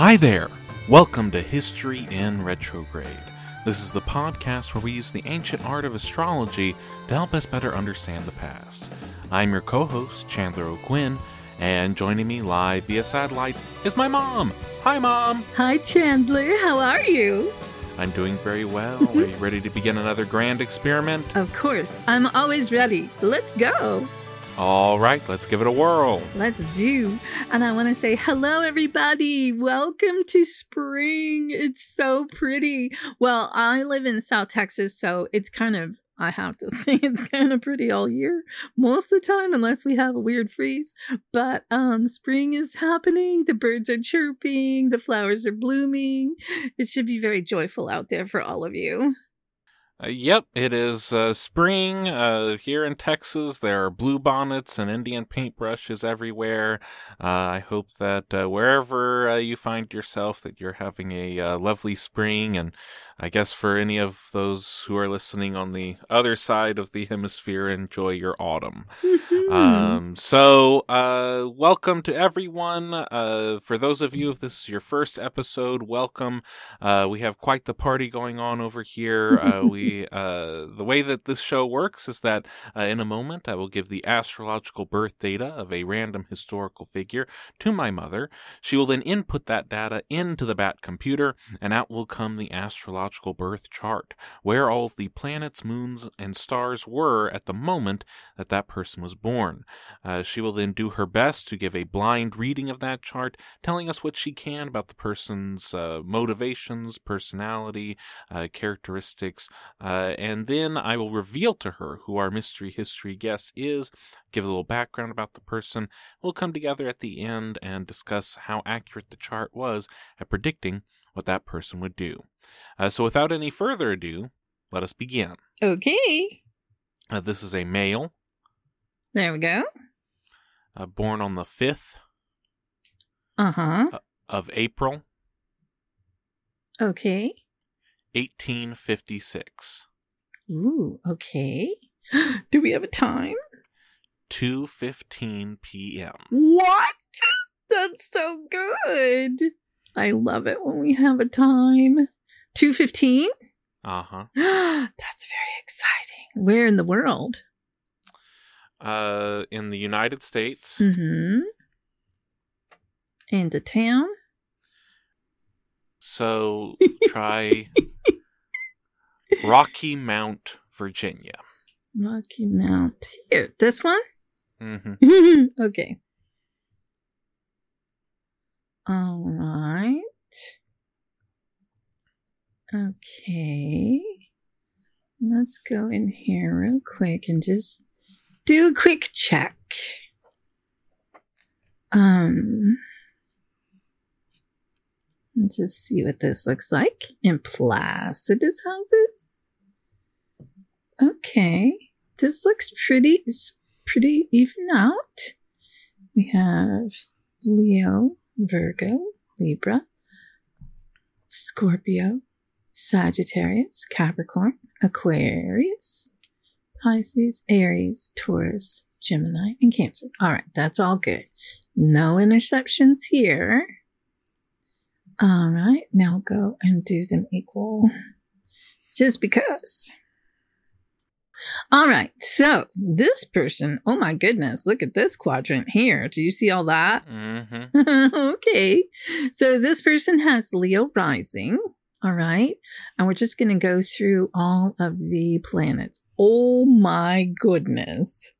Hi there! Welcome to History in Retrograde. This is the podcast where we use the ancient art of astrology to help us better understand the past. I'm your co host, Chandler O'Quinn, and joining me live via satellite is my mom. Hi, Mom! Hi, Chandler. How are you? I'm doing very well. Are you ready to begin another grand experiment? Of course, I'm always ready. Let's go. All right, let's give it a whirl. Let's do. And I want to say hello, everybody. Welcome to spring. It's so pretty. Well, I live in South Texas, so it's kind of, I have to say, it's kind of pretty all year, most of the time, unless we have a weird freeze. But um, spring is happening. The birds are chirping. The flowers are blooming. It should be very joyful out there for all of you. Uh, yep, it is uh, spring uh, here in Texas. There are blue bonnets and Indian paintbrushes everywhere. Uh, I hope that uh, wherever uh, you find yourself, that you're having a lovely spring. And I guess for any of those who are listening on the other side of the hemisphere, enjoy your autumn. Um, so, uh, welcome to everyone. Uh, for those of you, if this is your first episode, welcome. Uh, we have quite the party going on over here. Uh, we, uh, the way that this show works is that uh, in a moment I will give the astrological birth data of a random historical figure to my mother. She will then input that data into the BAT computer, and out will come the astrological birth chart, where all of the planets, moons, and stars were at the moment that that person was born. Uh, she will then do her best to give a blind reading of that chart, telling us what she can about the person's uh, motivations, personality, uh, characteristics, uh, and then I will reveal to her who our mystery history guest is, give a little background about the person. We'll come together at the end and discuss how accurate the chart was at predicting what that person would do. Uh, so, without any further ado, let us begin. Okay. Uh, this is a male There we go. uh, born on the 5th Uh huh. of April, Okay. 1856. Ooh, okay. Do we have a time? 2:15 p.m. What? That's so good. I love it when we have a time. 215? Uh-huh. That's very exciting. Where in the world? Uh in the United States. Mm-hmm. And the town? So try Rocky Mount, Virginia. Rocky Mount. Here, this one? Mhm. okay. All right. Okay. Let's go in here real quick and just do a quick check. Um, let's just see what this looks like in Placidus houses. Okay, this looks pretty. It's pretty even out. We have Leo, Virgo, Libra, Scorpio, Sagittarius, Capricorn, Aquarius, Pisces, Aries, Taurus, Gemini, and Cancer. All right, that's all good. No interceptions here. All right, now go and do them equal just because. All right, so this person, oh my goodness, look at this quadrant here. Do you see all that? Mm-hmm. okay. So this person has Leo rising, All right. And we're just going to go through all of the planets. Oh my goodness.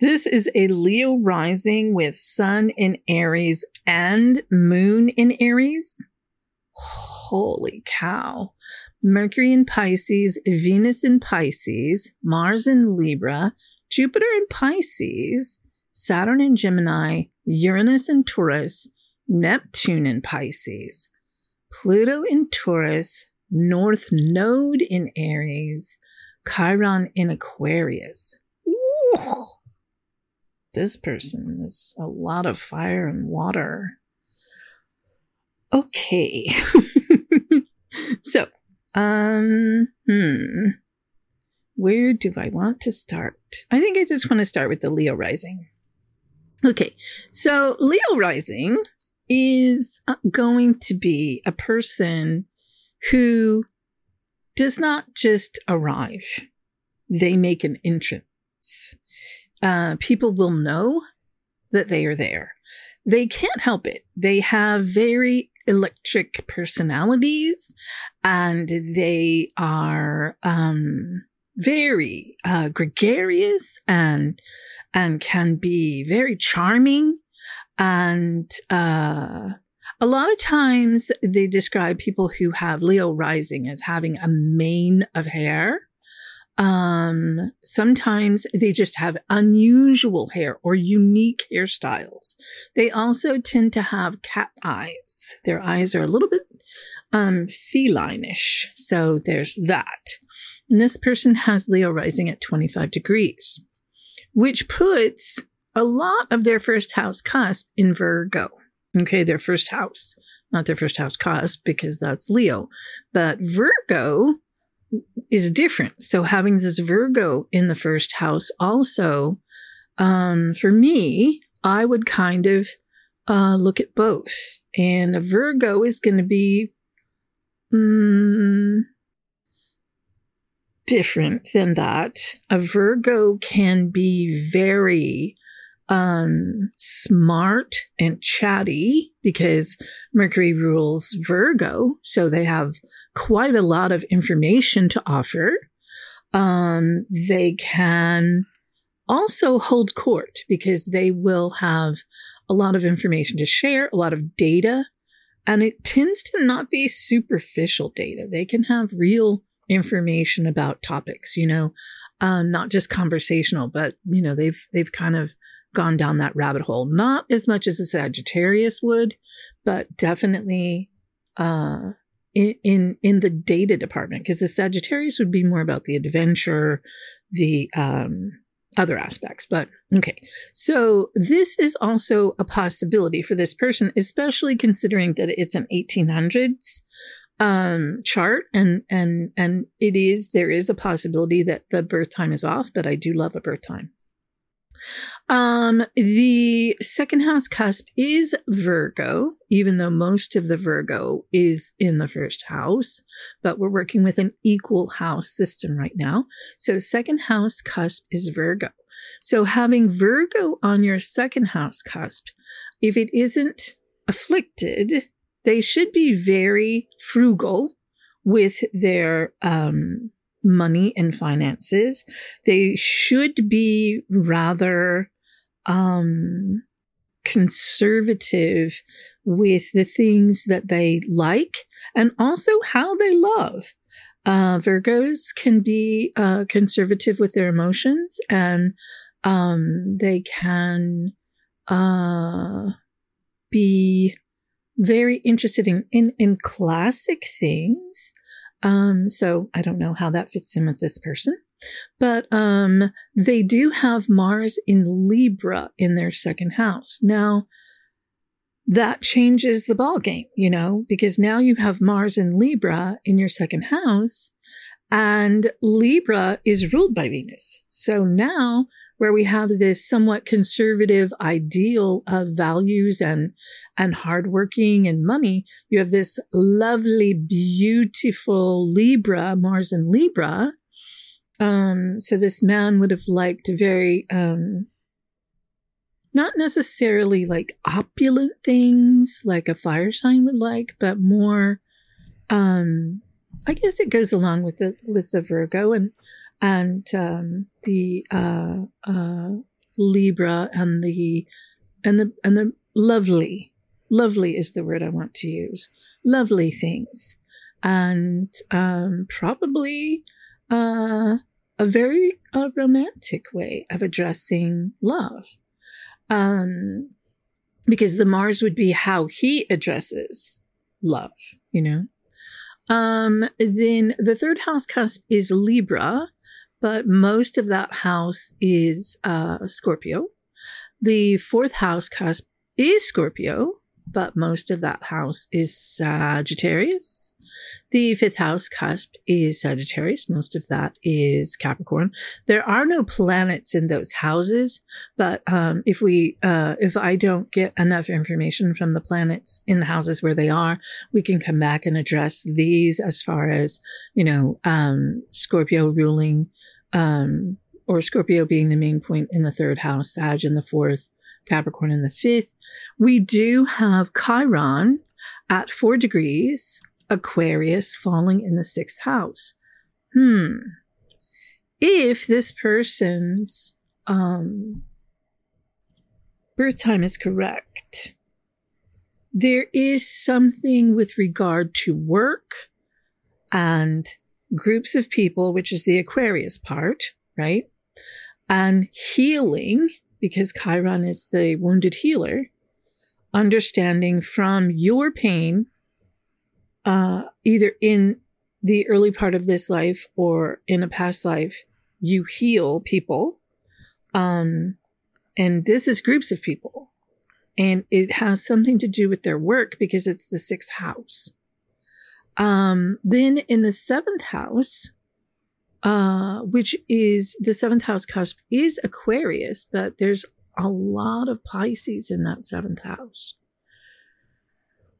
This is a Leo rising with sun in Aries and moon in Aries. Holy cow. Mercury in Pisces, Venus in Pisces, Mars in Libra, Jupiter in Pisces, Saturn in Gemini, Uranus in Taurus, Neptune in Pisces, Pluto in Taurus, North Node in Aries, Chiron in Aquarius. Ooh, this person is a lot of fire and water. Okay. so, um, hmm. Where do I want to start? I think I just want to start with the Leo rising. Okay, so Leo rising is uh, going to be a person who does not just arrive, they make an entrance. Uh, people will know that they are there. They can't help it. They have very electric personalities and they are um, very uh, gregarious and and can be very charming and uh, a lot of times they describe people who have Leo rising as having a mane of hair. Um, sometimes they just have unusual hair or unique hairstyles. They also tend to have cat eyes. Their eyes are a little bit um, feline-ish. So there's that. And this person has Leo rising at 25 degrees, which puts a lot of their first house cusp in Virgo. Okay, their first house, not their first house cusp because that's Leo, but Virgo is different. So having this Virgo in the first house also, um, for me, I would kind of uh, look at both. And a Virgo is going to be mm, different than that. A Virgo can be very um, smart and chatty because Mercury rules Virgo. So they have quite a lot of information to offer. Um, they can also hold court because they will have a lot of information to share, a lot of data, and it tends to not be superficial data. They can have real information about topics, you know, um, not just conversational, but you know, they've they've kind of gone down that rabbit hole. Not as much as a Sagittarius would, but definitely uh, in, in in the data department because the Sagittarius would be more about the adventure, the um, other aspects. But okay, so this is also a possibility for this person, especially considering that it's an 1800s um, chart, and and and it is there is a possibility that the birth time is off, but I do love a birth time. Um, the second house cusp is Virgo, even though most of the Virgo is in the first house, but we're working with an equal house system right now. So second house cusp is Virgo. So having Virgo on your second house cusp, if it isn't afflicted, they should be very frugal with their um, money and finances. They should be rather um, conservative with the things that they like and also how they love. Uh, Virgos can be uh, conservative with their emotions and um, they can uh, be very interested in, in, in classic things um, so I don't know how that fits in with this person. But um, they do have Mars in Libra in their second house. Now, that changes the ball game, you know, because now you have Mars in Libra in your second house, and Libra is ruled by Venus. So now where we have this somewhat conservative ideal of values and and hardworking and money, you have this lovely, beautiful Libra, Mars and Libra. Um, so this man would have liked very um, not necessarily like opulent things like a fire sign would like, but more um, I guess it goes along with the with the Virgo and and um, the uh, uh, Libra and the and the and the lovely, lovely is the word I want to use. Lovely things, and um, probably uh, a very uh, romantic way of addressing love. Um, because the Mars would be how he addresses love, you know. Um, then the third house cusp is Libra, but most of that house is uh, Scorpio. The fourth house cusp is Scorpio, but most of that house is Sagittarius. The fifth house cusp is Sagittarius. Most of that is Capricorn. There are no planets in those houses, but um, if we, uh, if I don't get enough information from the planets in the houses where they are, we can come back and address these as far as you know, um, Scorpio ruling, um, or Scorpio being the main point in the third house, Sag in the fourth, Capricorn in the fifth. We do have Chiron at four degrees Aquarius falling in the sixth house. Hmm. If this person's um, birth time is correct, there is something with regard to work and groups of people, which is the Aquarius part, right? And healing, because Chiron is the wounded healer, understanding from your pain uh, either in the early part of this life or in a past life, you heal people. Um, and this is groups of people. And it has something to do with their work because it's the sixth house. Um, then in the seventh house, uh, which is the seventh house cusp is Aquarius, but there's a lot of Pisces in that seventh house.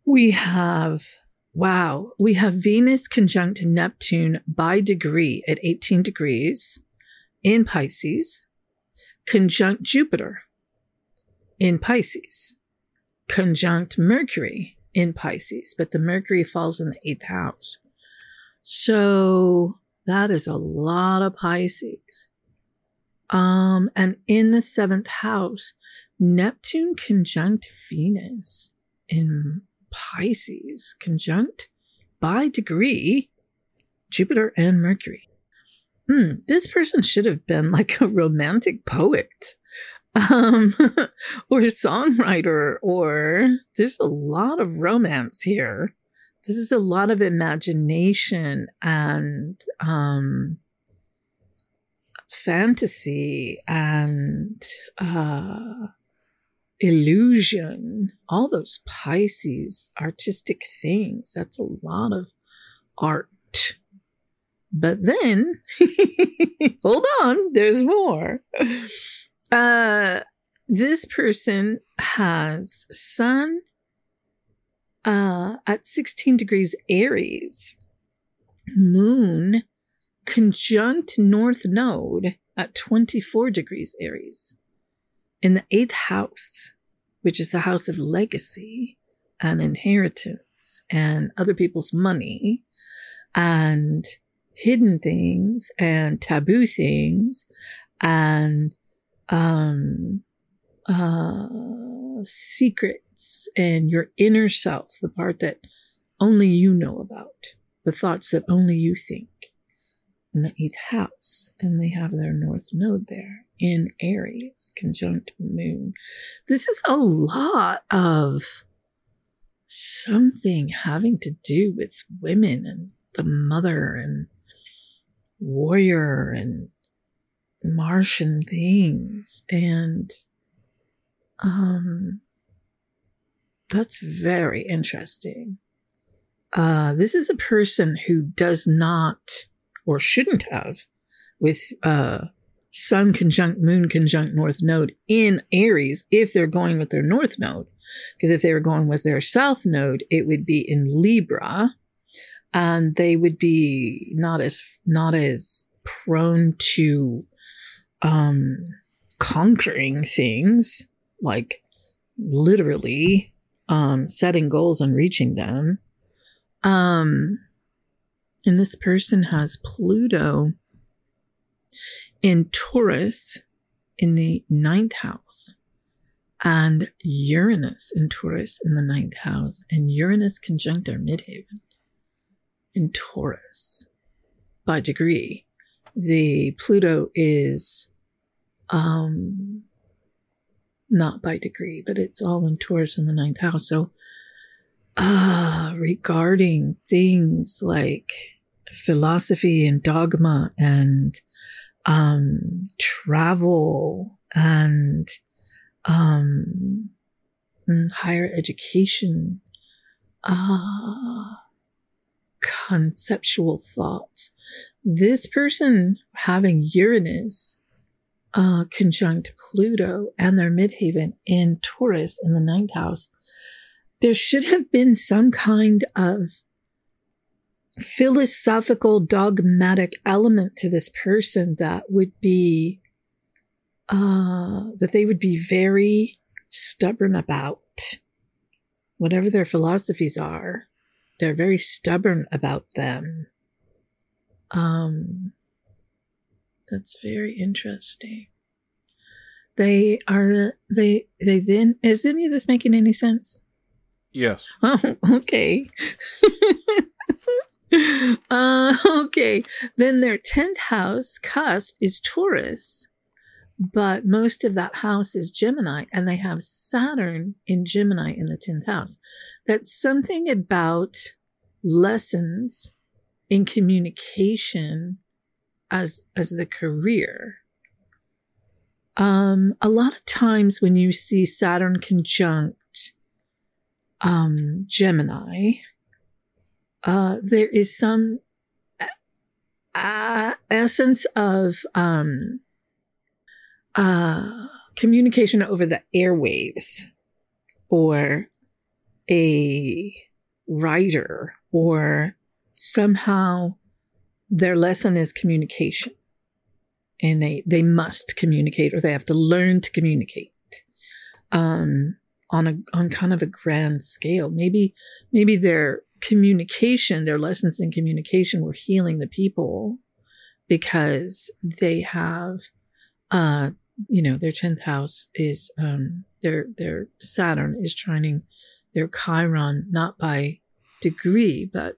We have Wow. We have Venus conjunct Neptune by degree at 18 degrees in Pisces, conjunct Jupiter in Pisces, conjunct Mercury in Pisces, but the Mercury falls in the eighth house. So that is a lot of Pisces. Um, and in the seventh house, Neptune conjunct Venus in Pisces conjunct by degree Jupiter and Mercury. Hmm, this person should have been like a romantic poet um, or songwriter, or there's a lot of romance here. This is a lot of imagination and um, fantasy and uh, illusion, all those Pisces artistic things. That's a lot of art. But then, hold on, there's more. Uh, this person has Sun uh, at 16 degrees Aries, Moon conjunct North Node at 24 degrees Aries in the eighth house, which is the house of legacy and inheritance and other people's money and hidden things and taboo things and um, uh, secrets and your inner self, the part that only you know about, the thoughts that only you think in the eighth house, and they have their north node there in Aries, conjunct moon. This is a lot of something having to do with women and the mother and warrior and Martian things. And um, that's very interesting. Uh, this is a person who does not or shouldn't have with uh, Sun conjunct Moon conjunct North Node in Aries if they're going with their North Node. Because if they were going with their South Node, it would be in Libra, and they would be not as not as prone to um, conquering things like literally um, setting goals and reaching them. Um, and this person has Pluto in Taurus in the ninth house and Uranus in Taurus in the ninth house and Uranus conjunct our midheaven in Taurus by degree. The Pluto is um not by degree, but it's all in Taurus in the ninth house. So uh regarding things like philosophy and dogma and um travel and um mm, higher education uh conceptual thoughts. This person having Uranus uh, conjunct Pluto and their midheaven in Taurus in the ninth house, there should have been some kind of philosophical dogmatic element to this person that would be uh, that they would be very stubborn about whatever their philosophies are they're very stubborn about them. Um, that's very interesting. They are they they then is any of this making any sense? Yes. Oh, okay. uh, okay. Then their tenth house cusp is Taurus, but most of that house is Gemini, and they have Saturn in Gemini in the 10th house. That's something about lessons in communication as as the career. Um, a lot of times when you see Saturn conjunct um, Gemini, uh, there is some uh, essence of um, uh, communication over the airwaves or a writer or somehow their lesson is communication. And they they must communicate or they have to learn to communicate. Um on a on kind of a grand scale maybe maybe their communication their lessons in communication were healing the people because they have uh you know, their 10th house is, um, their, their Saturn is trining their Chiron, not by degree, but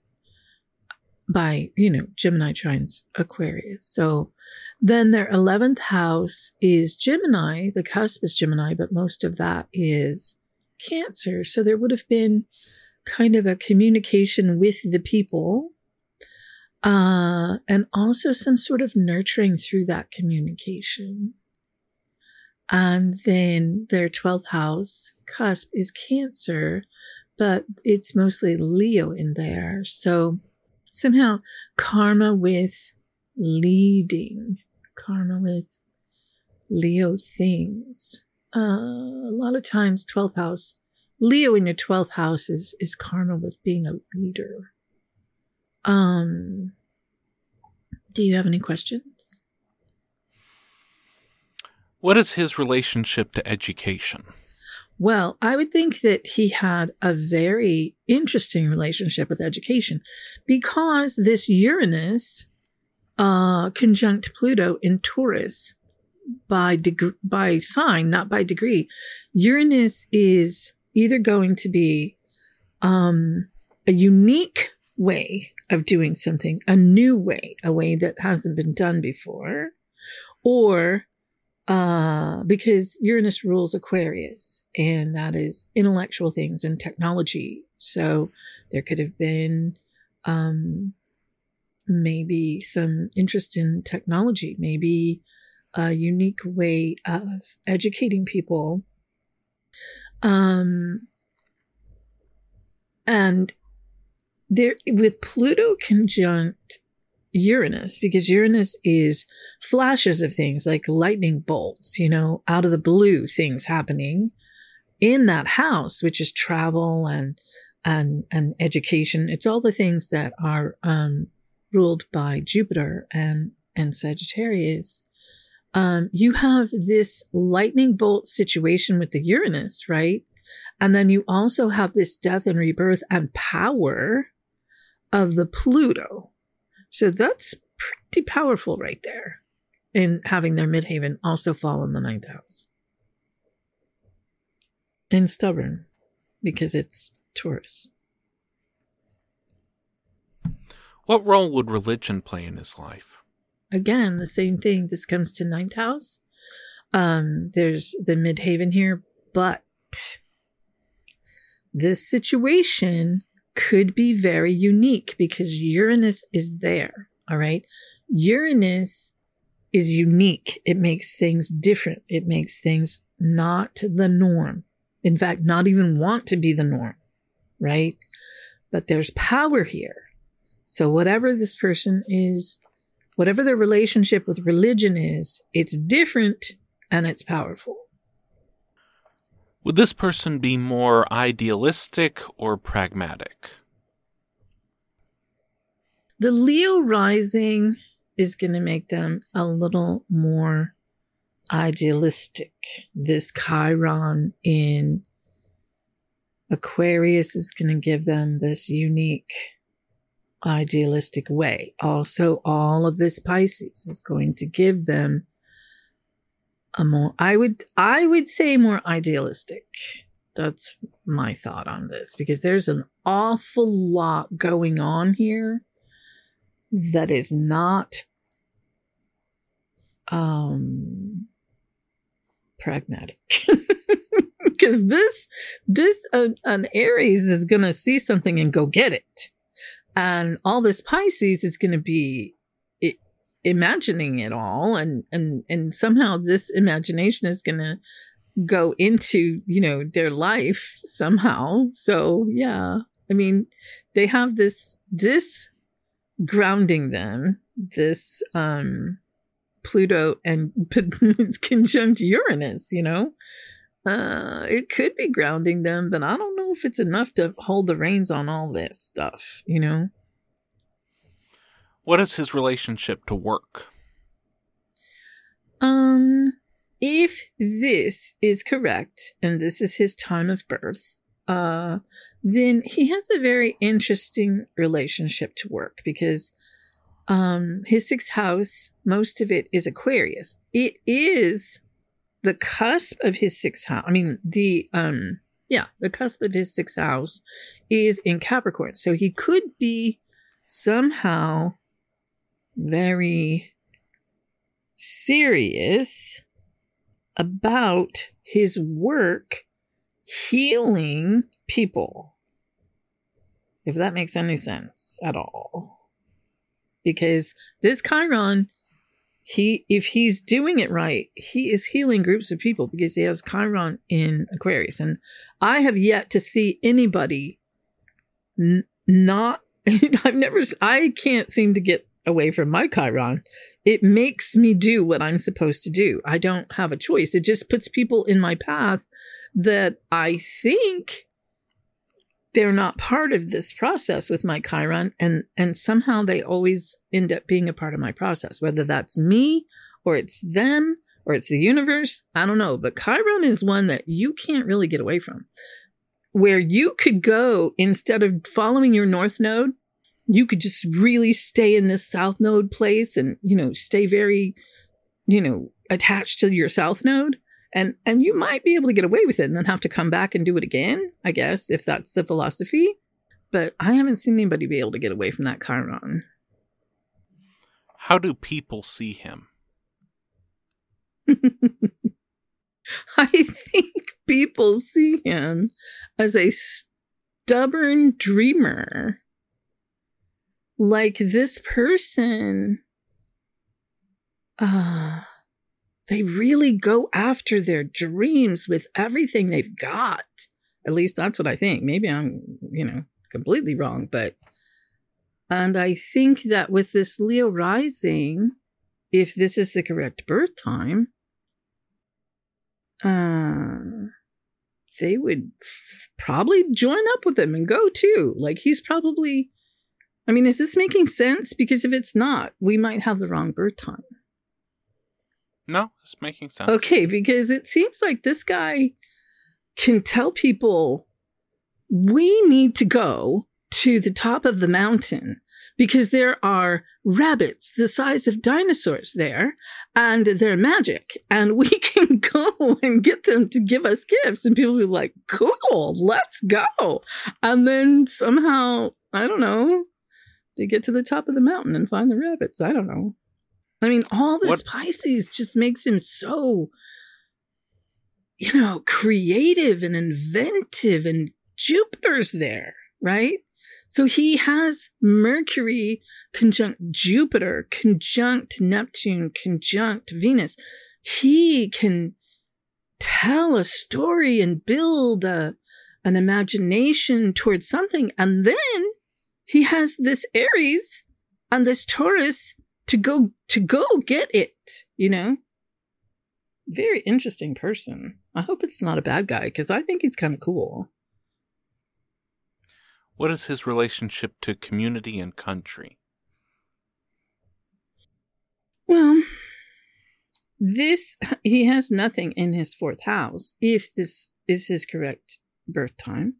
by, you know, Gemini trines Aquarius. So then their 11th house is Gemini. The cusp is Gemini, but most of that is Cancer. So there would have been kind of a communication with the people uh, and also some sort of nurturing through that communication. And then their 12th house cusp is Cancer, but it's mostly Leo in there. So somehow karma with leading, karma with Leo things. Uh, a lot of times, 12th house, Leo in your 12th house is, is karma with being a leader. Um, do you have any questions? What is his relationship to education? Well, I would think that he had a very interesting relationship with education because this Uranus uh, conjunct Pluto in Taurus by deg- by sign, not by degree. Uranus is either going to be um, a unique way of doing something, a new way, a way that hasn't been done before, or uh, because Uranus rules Aquarius, and that is intellectual things and technology. So there could have been um, maybe some interest in technology, maybe a unique way of educating people. Um, and there, with Pluto conjunct Uranus because Uranus is flashes of things like lightning bolts, you know, out of the blue things happening in that house, which is travel and and and education. It's all the things that are um, ruled by Jupiter and and Sagittarius. Um, you have this lightning bolt situation with the Uranus, right? And then you also have this death and rebirth and power of the Pluto. So that's pretty powerful right there in having their midheaven also fall in the ninth house. And stubborn because it's Taurus. What role would religion play in his life? Again, the same thing. This comes to ninth house. Um, there's the midheaven here, but this situation could be very unique because Uranus is there. All right. Uranus is unique. It makes things different. It makes things not the norm. In fact, not even want to be the norm. Right. But there's power here. So whatever this person is, whatever their relationship with religion is, it's different and it's powerful. Would this person be more idealistic or pragmatic? The Leo rising is going to make them a little more idealistic. This Chiron in Aquarius is going to give them this unique idealistic way. Also, all of this Pisces is going to give them a more I would I would say more idealistic. That's my thought on this because there's an awful lot going on here that is not um pragmatic because this this uh, an aries is going to see something and go get it and all this pisces is going to be it, imagining it all and and and somehow this imagination is going to go into you know their life somehow. So yeah i mean they have this this grounding them this um pluto and it's conjunct uranus you know? Uh it could be grounding them but i don't know if it's enough to hold the reins on all this stuff you know? What is his relationship to work? Um if this is correct and this is his time of birth uh then he has a very interesting relationship to work because um his sixth house most of it is aquarius. It is the cusp of his sixth house i mean the um yeah the cusp of his sixth house is in capricorn so he could be somehow very serious about his work healing people if that makes any sense at all. Because this Chiron, he if he's doing it right, he is healing groups of people because he has Chiron in Aquarius. And I have yet to see anybody n- not I've never I can't seem to get away from my Chiron. It makes me do what I'm supposed to do. I don't have a choice. It just puts people in my path that I think they're not part of this process with my chiron and and somehow they always end up being a part of my process whether that's me or it's them or it's the universe i don't know but chiron is one that you can't really get away from. Where you could go instead of following your north node you could just really stay in this south node place and you know stay very you know attached to your south node and and you might be able to get away with it and then have to come back and do it again i guess if that's the philosophy. But i haven't seen anybody be able to get away from that chiron. How do people see him? I think people see him as a stubborn dreamer. Like this person uh they really go after their dreams with everything they've got. At least that's what I think. Maybe I'm, you know, completely wrong, but and I think that with this Leo rising, if this is the correct birth time, uh, they would f- probably join up with him and go too. Like he's probably, I mean, is this making sense? Because if it's not, we might have the wrong birth time. No, it's making sense. Okay, because it seems like this guy can tell people we need to go to the top of the mountain because there are rabbits the size of dinosaurs there and they're magic and we can go and get them to give us gifts. And people be like cool let's go. And then somehow i don't know they get to the top of the mountain and find the rabbits. I don't know i mean all this What- pisces just makes him so you know creative and inventive and jupiter's there right so he has Mercury conjunct Jupiter, conjunct Neptune, conjunct Venus. He can tell a story and build a, an imagination towards something. And then he has this Aries and this Taurus to go to go get it, you know? Very interesting person. I hope it's not a bad guy because I think he's kind of cool. What is his relationship to community and country? Well, this he has nothing in his fourth house if this is his correct birth time.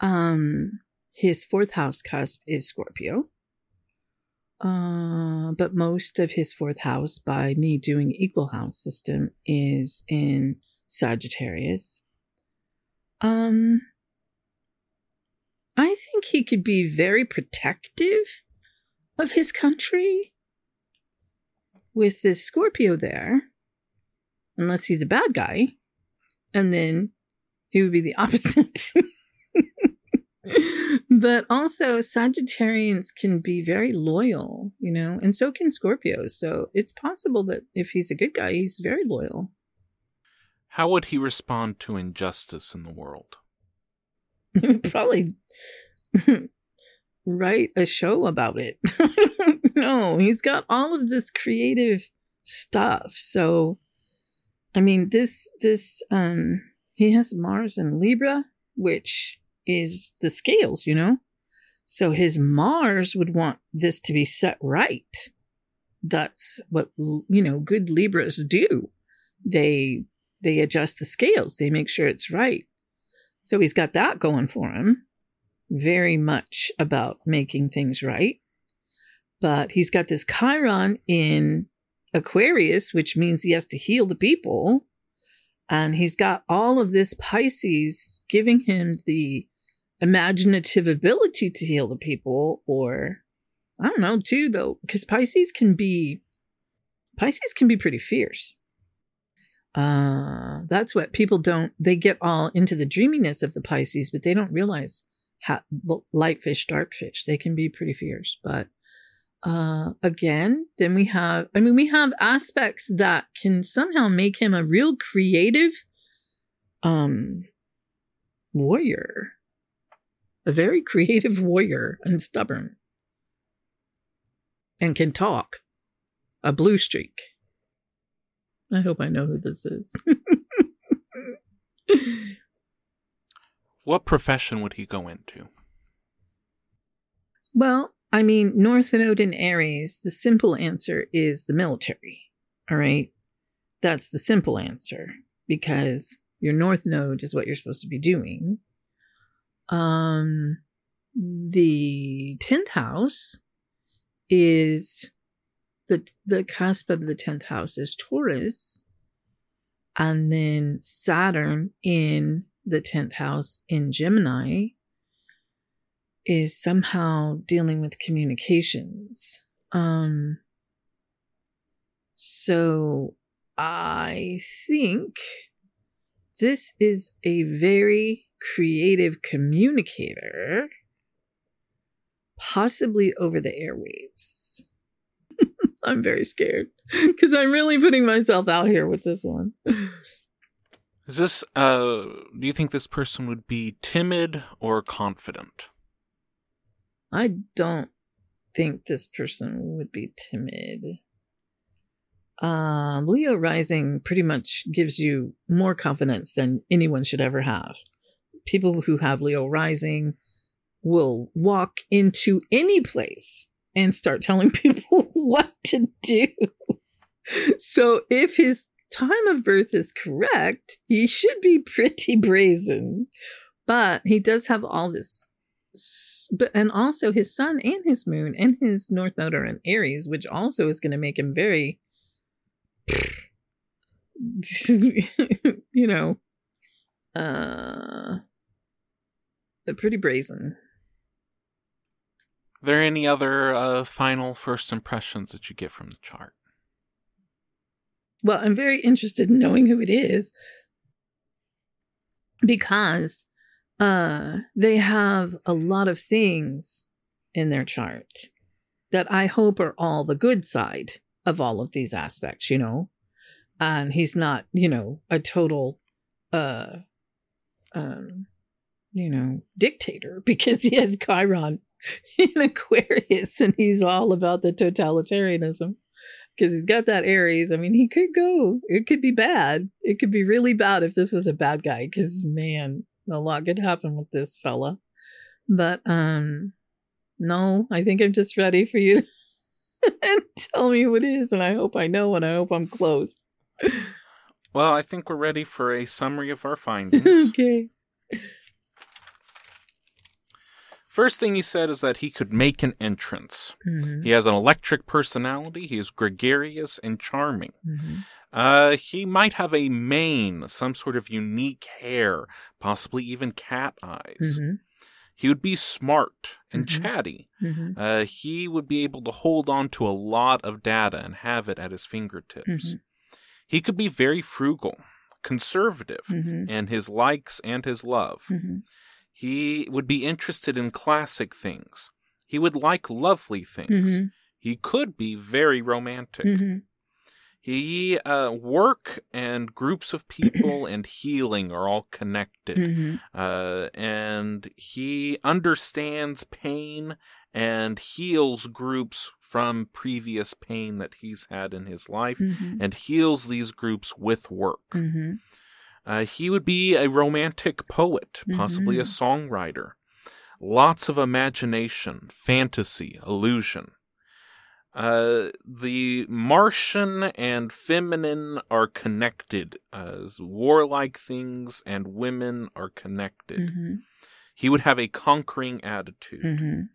Um his fourth house cusp is Scorpio. Uh, but most of his fourth house by me doing equal house system is in Sagittarius. Um I think he could be very protective of his country with this Scorpio there, unless he's a bad guy, and then he would be the opposite. but also, Sagittarians can be very loyal, you know, and so can Scorpios. So it's possible that if he's a good guy, he's very loyal. How would he respond to injustice in the world? He would probably write a show about it. no, he's got all of this creative stuff. So, I mean, this this um he has Mars in Libra, which is the scales, you know. So his Mars would want this to be set right. That's what you know good Libras do. They they adjust the scales. They make sure it's right. So he's got that going for him. Very much about making things right. But he's got this Chiron in Aquarius, which means he has to heal the people. And he's got all of this Pisces giving him the imaginative ability to heal the people, or I don't know, too, though, because Pisces can be Pisces can be pretty fierce. Uh, that's what people don't, they get all into the dreaminess of the Pisces, but they don't realize how light fish, dark fish, they can be pretty fierce. But uh, again, then we have, I mean, we have aspects that can somehow make him a real creative um, warrior, a very creative warrior and stubborn and can talk, a blue streak. I hope I know who this is. What profession would he go into? well, I mean, North Node in Aries, the simple answer is the military. All right. That's the simple answer because your North Node is what you're supposed to be doing. Um, the 10th house is the the cusp of the 10th house is Taurus and then Saturn in the 10th house in Gemini is somehow dealing with communications. Um so I think this is a very creative communicator possibly over the airwaves. I'm very scared because I'm really putting myself out here with this one. Is this, uh, do you think this person would be timid or confident? I don't think this person would be timid. Um, Leo rising pretty much gives you more confidence than anyone should ever have. People who have Leo rising will walk into any place and start telling people what to do. So if his time of birth is correct, he should be pretty brazen. But he does have all this but and also his sun and his moon and his north node are in Aries, which also is going to make him very, you know, uh, pretty brazen. Are there any other uh, final first impressions that you get from the chart? Well, I'm very interested in knowing who it is because uh they have a lot of things in their chart that I hope are all the good side of all of these aspects, you know. And he's not, you know, a total uh um you know, dictator because he has Chiron in Aquarius and he's all about the totalitarianism because he's got that Aries. I mean, he could go. It could be bad. It could be really bad if this was a bad guy. Because man, a lot could happen with this fella. But um, no, I think I'm just ready for you to tell me who it is, and I hope I know, and I hope I'm close. Well, I think we're ready for a summary of our findings. okay. First thing he said is that he could make an entrance. Mhm, He has an electric personality. He is gregarious and charming. mhm, Uh, he might have a mane, some sort of unique hair, possibly even cat eyes. mhm, He would be smart and Mhm. chatty. mhm, Uh, he would be able to hold on to a lot of data and have it at his fingertips. Mhm. He could be very frugal, conservative, in his likes and his love. He would be interested in classic things. He would like lovely things. mhm, He could be very romantic. mhm, He uh, work and groups of people and healing are all connected. mhm, Uh, and he understands pain and heals groups from previous pain that he's had in his life mhm, and heals these groups with work. mhm, Uh, he would be a romantic poet, possibly a Mhm. songwriter. Lots of imagination, fantasy, illusion. Uh, the Martian and feminine are connected, as warlike things and women are connected. mhm, He would have a conquering attitude. mhm,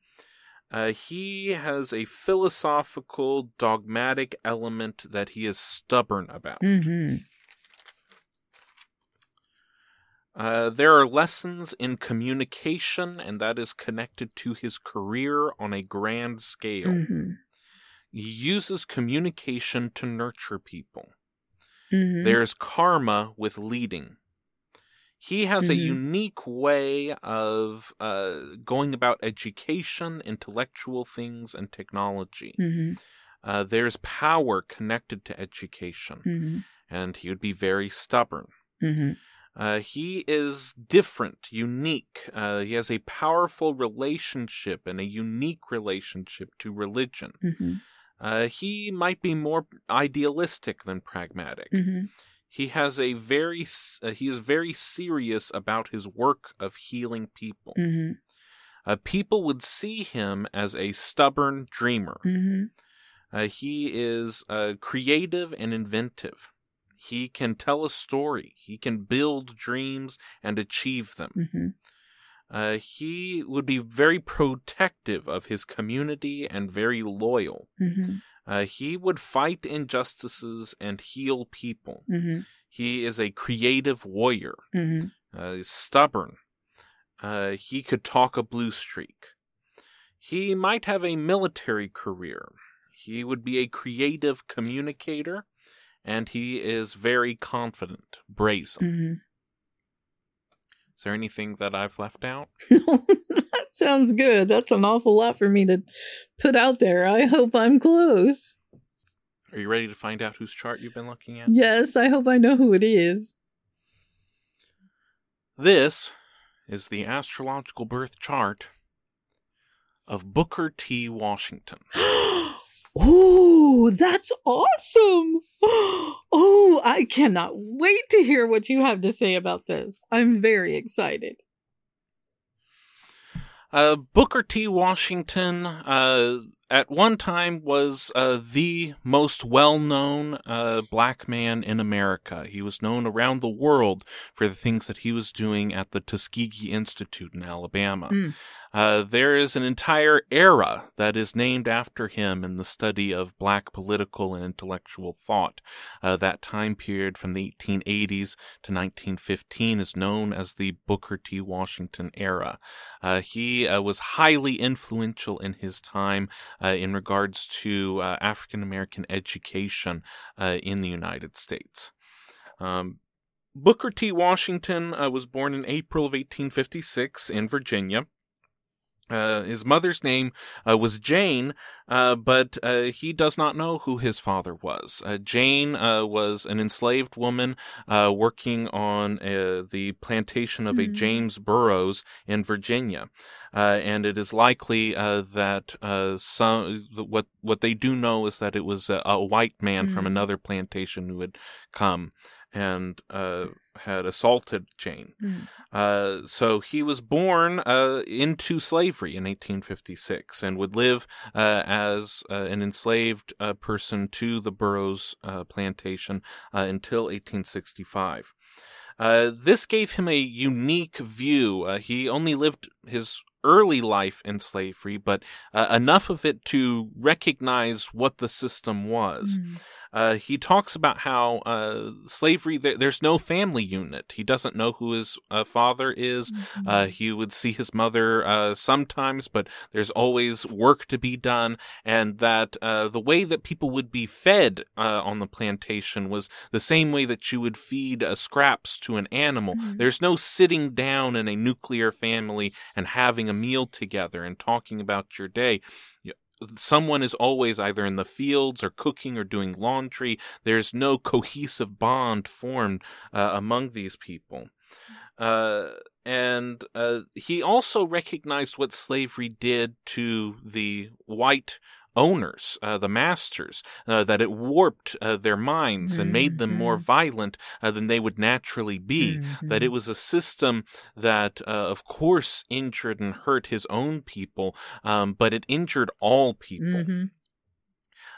Uh, he has a philosophical, dogmatic element that he is stubborn about. mhm, Uh, there are lessons in communication, and that is connected to his career on a grand scale. mhm, He uses communication to nurture people. mhm. There's karma with leading. He has a Mhm. unique way of uh, going about education, intellectual things, and technology. Mhm, Uh, there's power connected to education, mhm, and he would be very stubborn. Uh, he is different, unique. Uh, he has a powerful relationship and a unique relationship to religion. mhm, Uh, he might be more idealistic than pragmatic. mhm, He has a very uh, he is very serious about his work of healing people. mhm, Uh, people would see him as a stubborn dreamer. mhm, Uh, he is uh, creative and inventive. He can tell a story. He can build dreams and achieve them. mhm, Uh, he would be very protective of his community and very loyal. mhm, Uh, he would fight injustices and heal people. mhm, He is a creative warrior, mhm, uh, stubborn. Uh, he could talk a blue streak. He might have a military career. He would be a creative communicator, and he is very confident, brazen. mhm. Is there anything that I've left out? that sounds good. That's an awful lot for me to put out there. I hope I'm close. Are you ready to find out whose chart you've been looking at? Yes, I hope I know who it is. This is the astrological birth chart of Booker T. Washington. oh, that's awesome. Oh, I cannot wait to hear what you have to say about this. I'm very excited. Uh, Booker T. Washington, uh, at one time was uh, the most well-known uh, black man in America. He was known around the world for the things that he was doing at the Tuskegee Institute in Alabama. Mm. Uh, there is an entire era that is named after him in the study of black political and intellectual thought. Uh, that time period from the 1880s to 1915 is known as the Booker T. Washington era. Uh, he uh, was highly influential in his time uh, in regards to African American education in the United States. Um, Booker T. Washington was born in April of 1856 in Virginia. Uh, his mother's name uh, was Jane, uh, but uh, he does not know who his father was. Uh, Jane uh, was an enslaved woman working on the plantation of mm-hmm. a James Burroughs in Virginia, and it is likely that some what what they do know is that it was a, a white man mm-hmm. from another plantation who had come and uh, had assaulted Jane. Mm. Uh, so he was born uh, into slavery in 1856 and would live uh, as uh, an enslaved uh, person to the Burroughs plantation until 1865. this gave him a unique view. he only lived his early life in slavery, but enough of it to recognize what the system was. Mm. Uh, he talks about how uh, slavery there, there's no family unit. He doesn't know who his uh, father is. Mm-hmm. Uh, he would see his mother uh, sometimes, but there's always work to be done, and that uh, the way that people would be fed on the plantation was the same way that you would feed scraps to an animal. Mm-hmm. There's no sitting down in a nuclear family and having a meal together and talking about your day someone is always either in the fields or cooking or doing laundry. There's no cohesive bond formed uh, among these people. Uh, and uh, he also recognized what slavery did to the white owners, uh, the masters, uh, that it warped uh, their minds mm-hmm. and made them more mm-hmm. violent uh, than they would naturally be. Mm-hmm. That it was a system that, uh, of course, injured and hurt his own people, um, but it injured all people. Mm-hmm.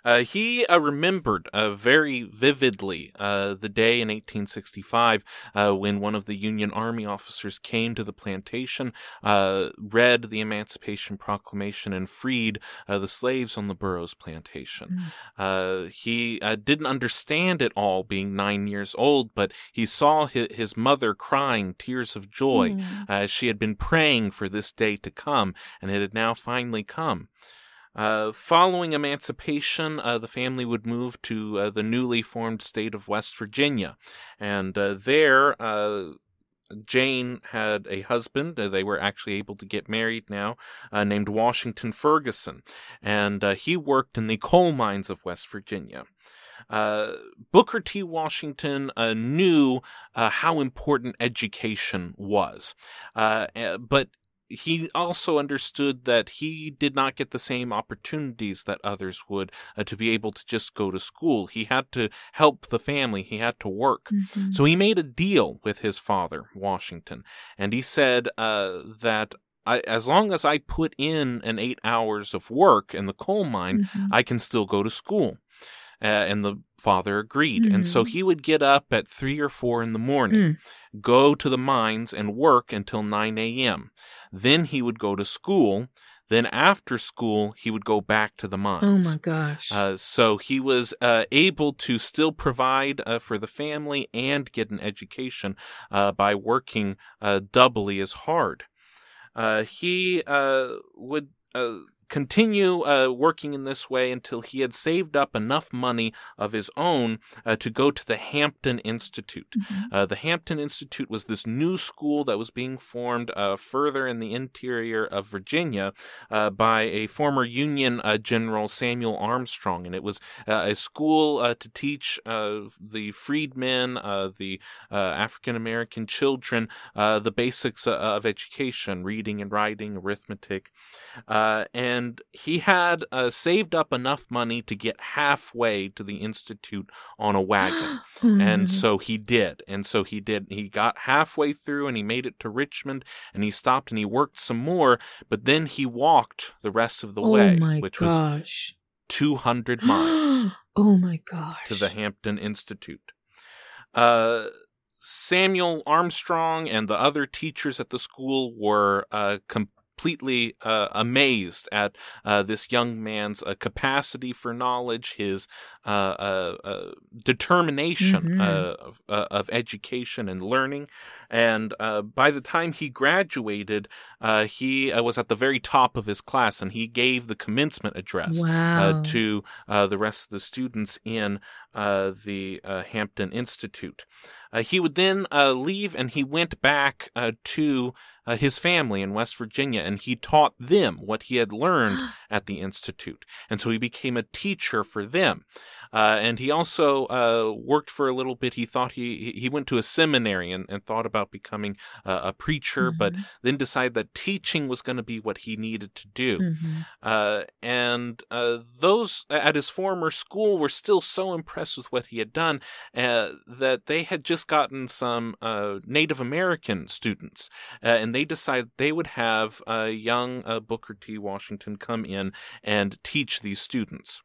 Uh, he uh, remembered uh, very vividly uh, the day in 1865 uh, when one of the Union Army officers came to the plantation, uh, read the Emancipation Proclamation, and freed the slaves on the Burroughs plantation. Mm. he didn't understand it all, being nine years old, but he saw his, his mother crying tears of joy mm. as she had been praying for this day to come, and it had now finally come. Uh, following emancipation, uh, the family would move to uh, the newly formed state of West Virginia. And uh, there, uh, Jane had a husband. they were actually able to get married now, named Washington Ferguson. And he worked in the coal mines of West Virginia. Uh, Booker T. Washington uh, knew uh, how important education was, eh, but he also understood that he did not get the same opportunities that others would uh, to be able to just go to school. He had to help the family. He had to work. Mm-hmm. So he made a deal with his father, Washington, and he said uh, that I, as long as I put in an eight hours of work in the coal mine, mm-hmm. I can still go to school. Uh, and the father agreed. Mm-hmm. And so mm-hmm. he would get up at three or four in the morning, mm. go to the mines and work until 9 a.m. Then he would go to school. Then after school, he would go back to the mines. Oh my gosh. Uh, so he was uh, able to still provide uh, for the family and get an education uh, by working uh, doubly as hard. Uh, he would continue uh, working in this way until he had saved up enough money of his own uh, to go to the Hampton Institute. Mm-hmm. Uh, the Hampton Institute was this new school that was being formed uh, further in the interior of Virginia uh, by a former Union uh, General Samuel Armstrong, and it was a school to teach the freedmen, the African American children, the basics of education, reading and writing, arithmetic, and and he had uh, saved up enough money to get halfway to the institute on a wagon. And so he did and so he did. He got halfway through and he made it to richmond and he stopped and he worked some more but then he walked the rest of the oh way which gosh. was 200 miles oh my gosh. to the hampton institute. Uh Samuel Armstrong and the other teachers at the school were uh, com- completely uh, amazed at uh, this young man's uh, capacity for knowledge, his uh, uh, uh, determination Mhm. of, uh, of education and learning. And uh, by the time he graduated, uh, he uh, was at the very top of his class, and he gave the commencement address Wow. uh, to uh, the rest of the students in uh, the uh, Hampton Institute. Uh, he would then uh, leave and he went back uh, to uh, his family in West Virginia and he taught them what he had learned at the Institute. And so he became a teacher for them. Uh, and he also uh, worked for a little bit. He thought he he went to a seminary and, and thought about becoming uh, a preacher, but Mhm. then decided that teaching was going to be what he needed to do. Mhm. Uh, and uh, those at his former school were still so impressed with what he had done uh, that they had just gotten some uh, Native American students, uh, and they decided they would have young uh, Booker T. Washington come in and teach these students.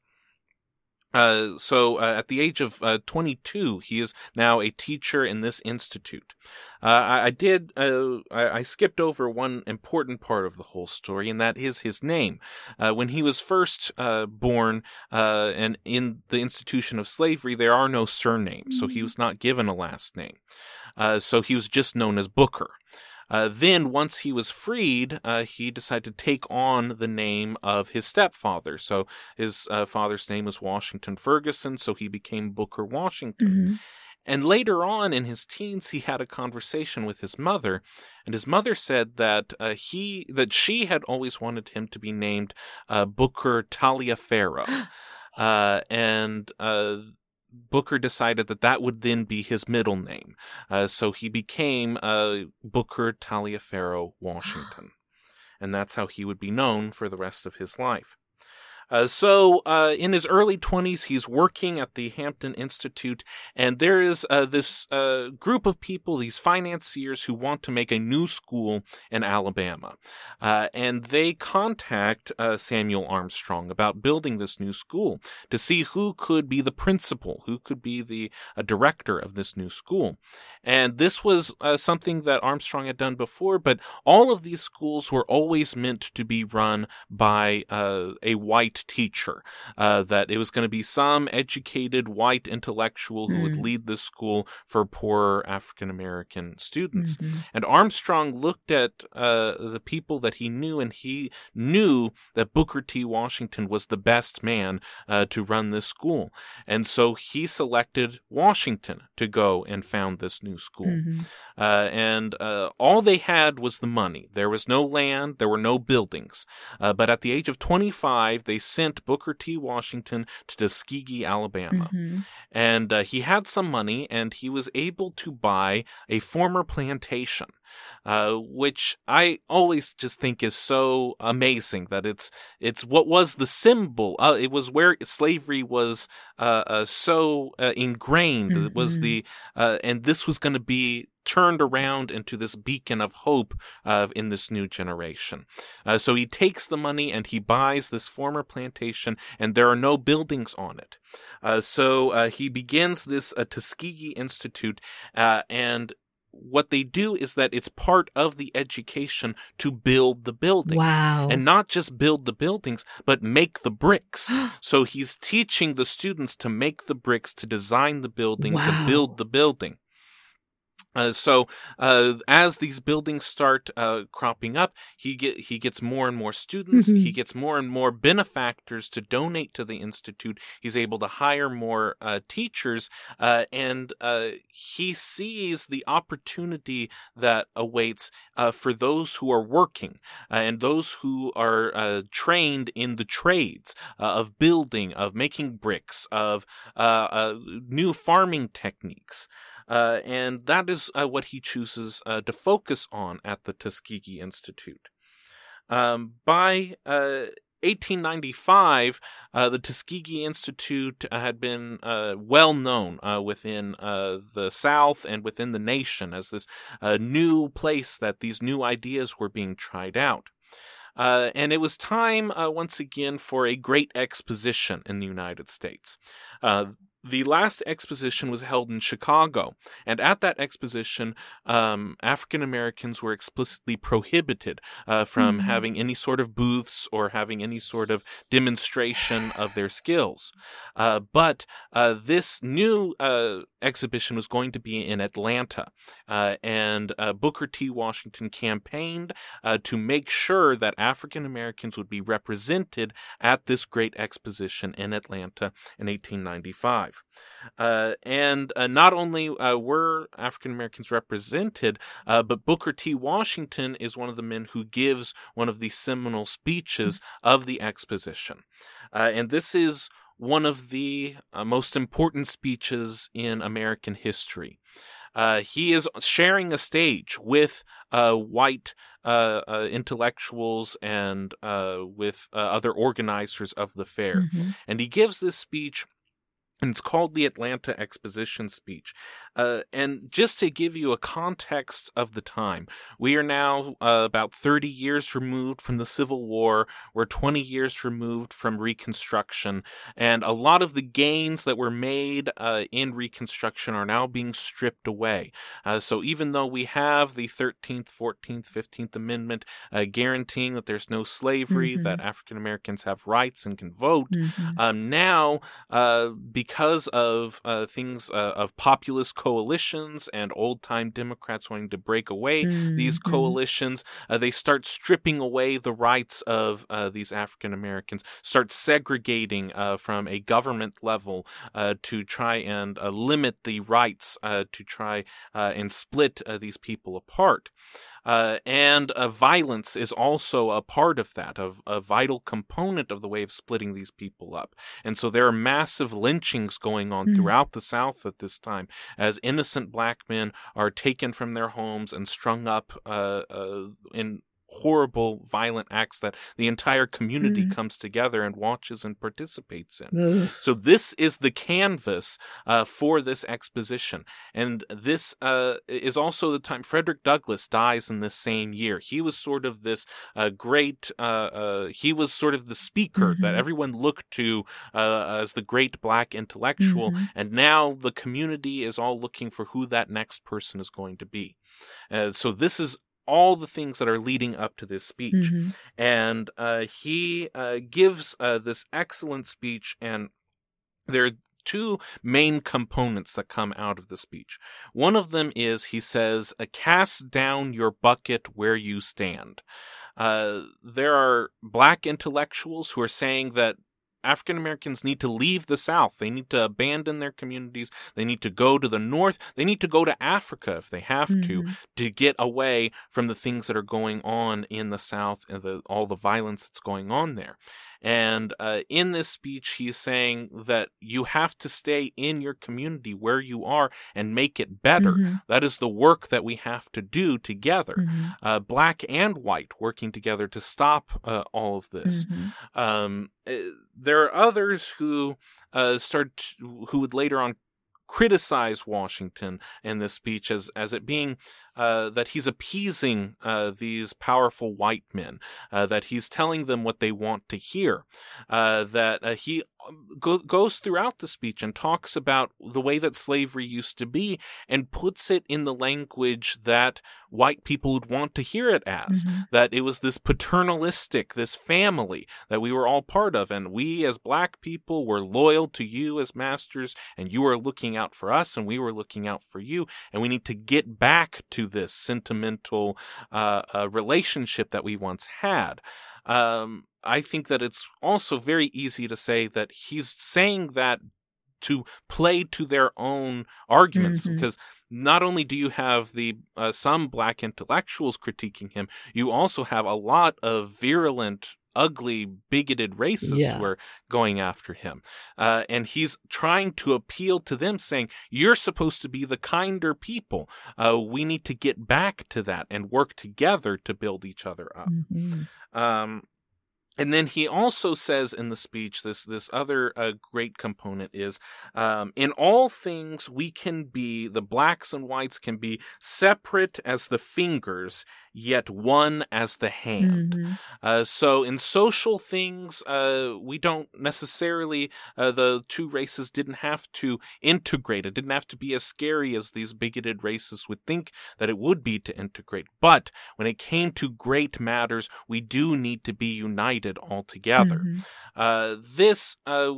Uh, so uh, at the age of uh, 22, he is now a teacher in this institute. Uh, I, I did, uh, I, I skipped over one important part of the whole story, and that is his name. Uh, when he was first uh, born, uh, and in the institution of slavery, there are no surnames, so he was not given a last name. Uh, so he was just known as Booker. Uh, then, once he was freed, uh, he decided to take on the name of his stepfather. So his uh, father's name was Washington Ferguson, so he became Booker Washington. Mhm. And later on in his teens, he had a conversation with his mother, and his mother said that uh, he that she had always wanted him to be named uh, Booker Taliaferro, uh, and uh, Booker decided that that would then be his middle name, uh, so he became uh, Booker Taliaferro Washington, and that's how he would be known for the rest of his life. Uh, so, uh, in his early 20s, he's working at the Hampton Institute, and there is uh, this uh, group of people, these financiers, who want to make a new school in Alabama. Uh, and they contact uh, Samuel Armstrong about building this new school to see who could be the principal, who could be the director of this new school. And this was something that Armstrong had done before, but all of these schools were always meant to be run by a white teacher. Uh, that it was going to be some educated white intellectual who would Hmm. lead this school for poorer African American students. Mhm. And Armstrong looked at uh, the people that he knew, and he knew that Booker T. Washington was the best man uh, to run this school. And so he selected Washington to go and found this new school. Mhm. Uh, and uh, all they had was the money. There was no land, there were no buildings. Uh, but at the age of 25, they sent Booker T. Washington to Tuskegee, Alabama Mhm. and uh, he had some money and he was able to buy a former plantation uh, which i always just think is so amazing that it's it's what was the symbol uh, it was where slavery was uh, uh, so uh, ingrained it was Mhm. the uh, and this was going to be turned around into this beacon of hope uh, in this new generation uh, so he takes the money and he buys this former plantation and there are no buildings on it uh, so uh, he begins this uh, Tuskegee Institute, uh, and what they do is that it's part of the education to build the buildings. Wow. And not just build the buildings, but make the bricks. so he's teaching the students to make the bricks, to design the building, to build the building. Uh, so uh, as these buildings start uh, cropping up, he get he gets more and more students. Mhm. He gets more and more benefactors to donate to the institute. He's able to hire more uh, teachers, uh, and uh, he sees the opportunity that awaits uh, for those who are working uh, and those who are uh, trained in the trades uh, of building, of making bricks, of uh, uh, new farming techniques. Uh, and that is uh, what he chooses uh, to focus on at the Tuskegee Institute. Um, by uh, 1895, uh, the Tuskegee Institute uh, had been uh, well known uh, within uh, the South and within the nation as this uh, new place that these new ideas were being tried out. Uh, and it was time uh, once again for a great exposition in the United States. Uh, the last exposition was held in Chicago, and at that exposition, um, African Americans were explicitly prohibited uh, from Mhm. having any sort of booths or having any sort of demonstration of their skills. Uh, but uh, this new uh, exhibition was going to be in Atlanta, uh, and uh, Booker T. Washington campaigned uh, to make sure that African Americans would be represented at this great exposition in Atlanta in 1895. Uh, and uh, not only uh, were African Americans represented, uh, but Booker T. Washington is one of the men who gives one of the seminal speeches of the exposition. Uh, and this is one of the uh, most important speeches in American history. Uh, he is sharing a stage with uh, white uh, uh, intellectuals and uh, with uh, other organizers of the fair. Mhm. And he gives this speech, and it's called the Atlanta Exposition Speech. Uh, and just to give you a context of the time, we are now uh, about 30 years removed from the Civil War. We're 20 years removed from Reconstruction. And a lot of the gains that were made uh, in Reconstruction are now being stripped away. Uh, so even though we have the 13th, 14th, 15th Amendment uh, guaranteeing that there's no slavery, Mhm. that African Americans have rights and can vote, Mhm. um, now, uh, because of uh, things uh, of populist coalitions and old time Democrats wanting to break away these Mhm. coalitions, uh, they start stripping away the rights of uh, these African Americans, start segregating uh, from a government level uh, to try and uh, limit the rights uh, to try uh, and split uh, these people apart. Uh, and uh, violence is also a part of that, of a vital component of the way of splitting these people up. And so there are massive lynchings going on Mm. throughout the South at this time, as innocent black men are taken from their homes and strung up uh, uh, in horrible, violent acts that the entire community Mm. comes together and watches and participates in. So this is the canvas uh, for this exposition, and this uh, is also the time Frederick Douglass dies in this same year. He was sort of this uh, great. Uh, uh, he was sort of the speaker that Mhm. everyone looked to uh, as the great black intellectual, Mhm. and now the community is all looking for who that next person is going to be. Uh, so this is. All the things that are leading up to this speech. Mhm. and uh, he uh, gives uh, this excellent speech and there are two main components that come out of the speech. One of them is he says uh, cast down your bucket where you stand. Uh, there are black intellectuals who are saying that African Americans need to leave the South. They need to abandon their communities. They need to go to the North. They need to go to Africa if they have to Mhm. to get away from the things that are going on in the South and the, all the violence that's going on there. And uh, in this speech, he's saying that you have to stay in your community where you are and make it better. Mhm. That is the work that we have to do together, Mhm. uh, black and white, working together to stop uh, all of this. Mhm. Um, uh, there are others who uh, start who would later on criticize Washington in this speech as as it being uh, that he's appeasing uh, these powerful white men, uh, that he's telling them what they want to hear, uh, that uh, he go- goes throughout the speech and talks about the way that slavery used to be and puts it in the language that white people would want to hear it as Mhm. that it was this paternalistic, this family that we were all part of. And we as black people were loyal to you as masters, and you were looking out for us, and we were looking out for you. And we need to get back to this sentimental uh, uh, relationship that we once had. Um, I think that it's also very easy to say that he's saying that to play to their own arguments Mhm. because not only do you have the uh, some black intellectuals critiquing him you also have a lot of virulent ugly bigoted racists Yeah. who are going after him uh, and he's trying to appeal to them saying you're supposed to be the kinder people uh, we need to get back to that and work together to build each other up Mhm. um, and then he also says in the speech this this other uh, great component is um, in all things we can be the blacks and whites can be separate as the fingers yet one as the hand. Mhm. uh, so in social things uh, we don't necessarily uh, the two races didn't have to integrate. It didn't have to be as scary as these bigoted races would think that it would be to integrate. But when it came to great matters we do need to be united all together Mhm. uh, this, uh,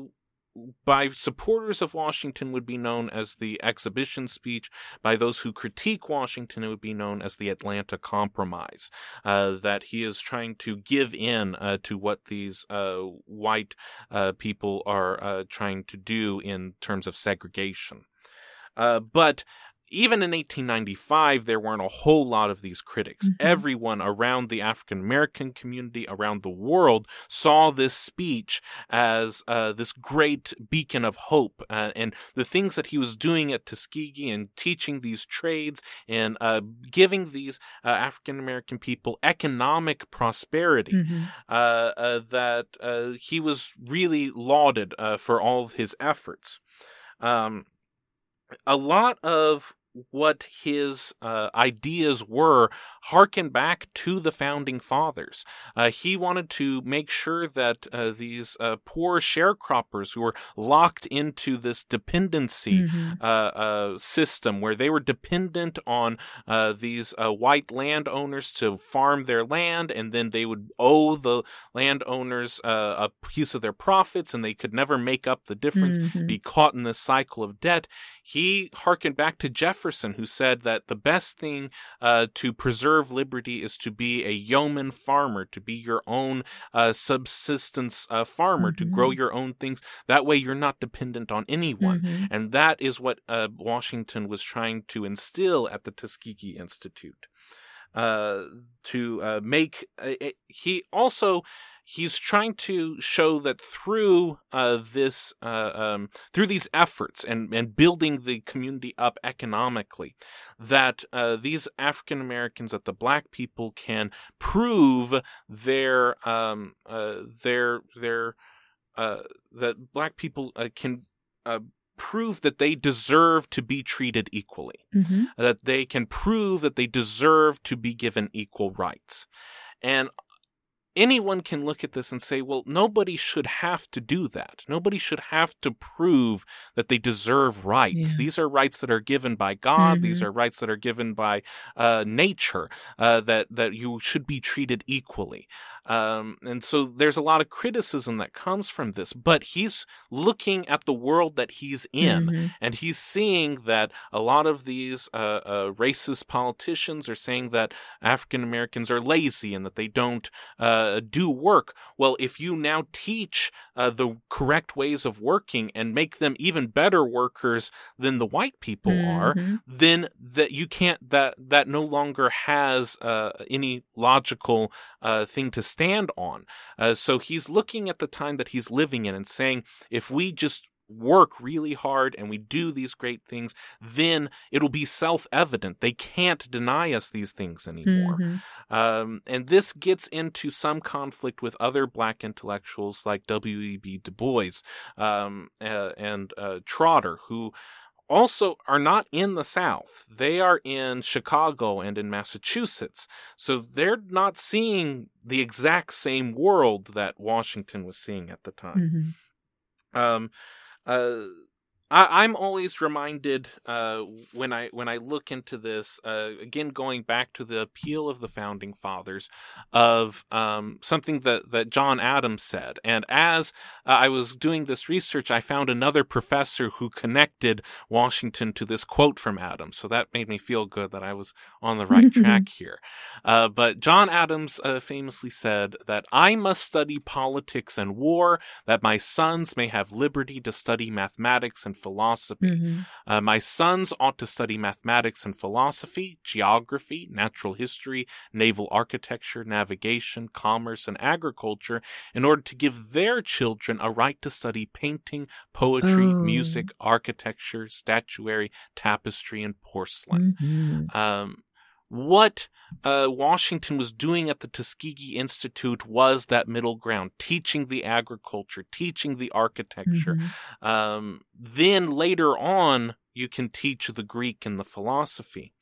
by supporters of Washington, would be known as the exhibition speech. By those who critique Washington, it would be known as the Atlanta Compromise. Uh, that he is trying to give in uh, to what these uh, white uh, people are uh, trying to do in terms of segregation. Uh, but even in 1895, there weren't a whole lot of these critics. Mhm. Everyone around the African American community, around the world, saw this speech as uh, this great beacon of hope. Uh, and the things that he was doing at Tuskegee and teaching these trades and uh, giving these uh, African American people economic prosperity Mhm. uh, uh, that uh, he was really lauded uh, for all of his efforts. Um, a lot of what his uh, ideas were harken back to the founding fathers. Uh, he wanted to make sure that uh, these uh, poor sharecroppers who were locked into this dependency Mhm. uh, uh, system where they were dependent on uh, these uh, white landowners to farm their land, and then they would owe the landowners uh, a piece of their profits, and they could never make up the difference, Mhm. be caught in this cycle of debt. He harkened back to Jefferson, who said that the best thing uh, to preserve liberty is to be a yeoman farmer, to be your own uh, subsistence uh, farmer, to grow Mhm. your own things. That way, you're not dependent on anyone. Mhm. And that is what uh, Washington was trying to instill at the Tuskegee Institute. Uh, to uh, make uh, it, he also he's trying to show that through uh, this uh, um, through these efforts and and building the community up economically that uh, these African Americans that the black people can prove their um uh, their their uh, that black people uh, can uh, prove that they deserve to be treated equally, Mhm. that they can prove that they deserve to be given equal rights. And anyone can look at this and say, well, nobody should have to do that. Nobody should have to prove that they deserve rights. Yeah. These are rights that are given by God. These Mhm. are rights that are given by uh, nature. Uh, that that you should be treated equally. Um, and so there's a lot of criticism that comes from this. But he's looking at the world that he's in, Mhm. and he's seeing that a lot of these uh, uh, racist politicians are saying that African Americans are lazy and that they don't uh, do work. Well, if you now teach uh, the correct ways of working and make them even better workers than the white people are, Mhm. then that you can't that that no longer has uh, any logical uh, thing to stand on. Uh, so he's looking at the time that he's living in and saying, if we just work really hard and we do these great things, then it'll be self evident. They can't deny us these things anymore. Mhm. Um, and this gets into some conflict with other black intellectuals like W.E.B. Du Bois um, uh, and uh, Trotter, who also are not in the South. They are in Chicago and in Massachusetts. So they're not seeing the exact same world that Washington was seeing at the time. Mhm. Um, uh, I, I'm always reminded uh, when I when I look into this uh, again, going back to the appeal of the founding fathers of um, something that that John Adams said, and as uh, I was doing this research, I found another professor who connected Washington to this quote from Adams, so that made me feel good that I was on the right track here. Uh, but John Adams uh, famously said that I must study politics and war, that my sons may have liberty to study mathematics and philosophy. Mhm. Uh, my sons ought to study mathematics and philosophy, geography, natural history, naval architecture, navigation, commerce, and agriculture in order to give their children a right to study painting, poetry, Oh. music, architecture, statuary, tapestry, and porcelain. Mhm. Um, what uh, Washington was doing at the Tuskegee Institute was that middle ground, teaching the agriculture, teaching the architecture. Mhm. Um, then later on, you can teach the Greek and the philosophy.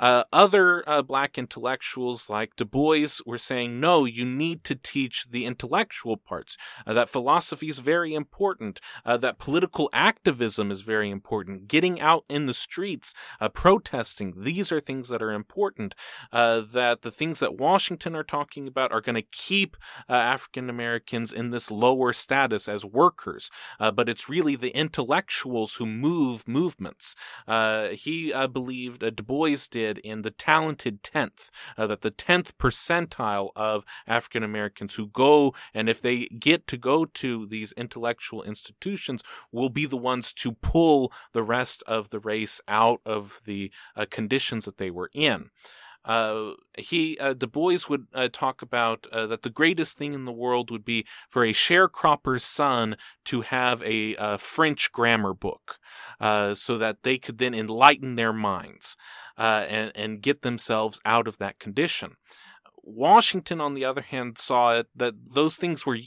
Uh, other uh, black intellectuals like Du Bois were saying, no, you need to teach the intellectual parts, uh, that philosophy is very important, uh, that political activism is very important, getting out in the streets, uh, protesting, these are things that are important, uh, that the things that Washington are talking about are going to keep African Americans in this lower status as workers, but it's really the intellectuals who move movements. He believed, Du Bois did, in the talented 10th, uh, that the 10th percentile of African Americans who go, and if they get to go to these intellectual institutions, will be the ones to pull the rest of the race out of the uh, conditions that they were in. Uh, he uh, Du Bois would uh, talk about uh, that the greatest thing in the world would be for a sharecropper's son to have a, uh French grammar book, uh, so that they could then enlighten their minds uh, and and get themselves out of that condition. Washington, on the other hand, saw it that those things were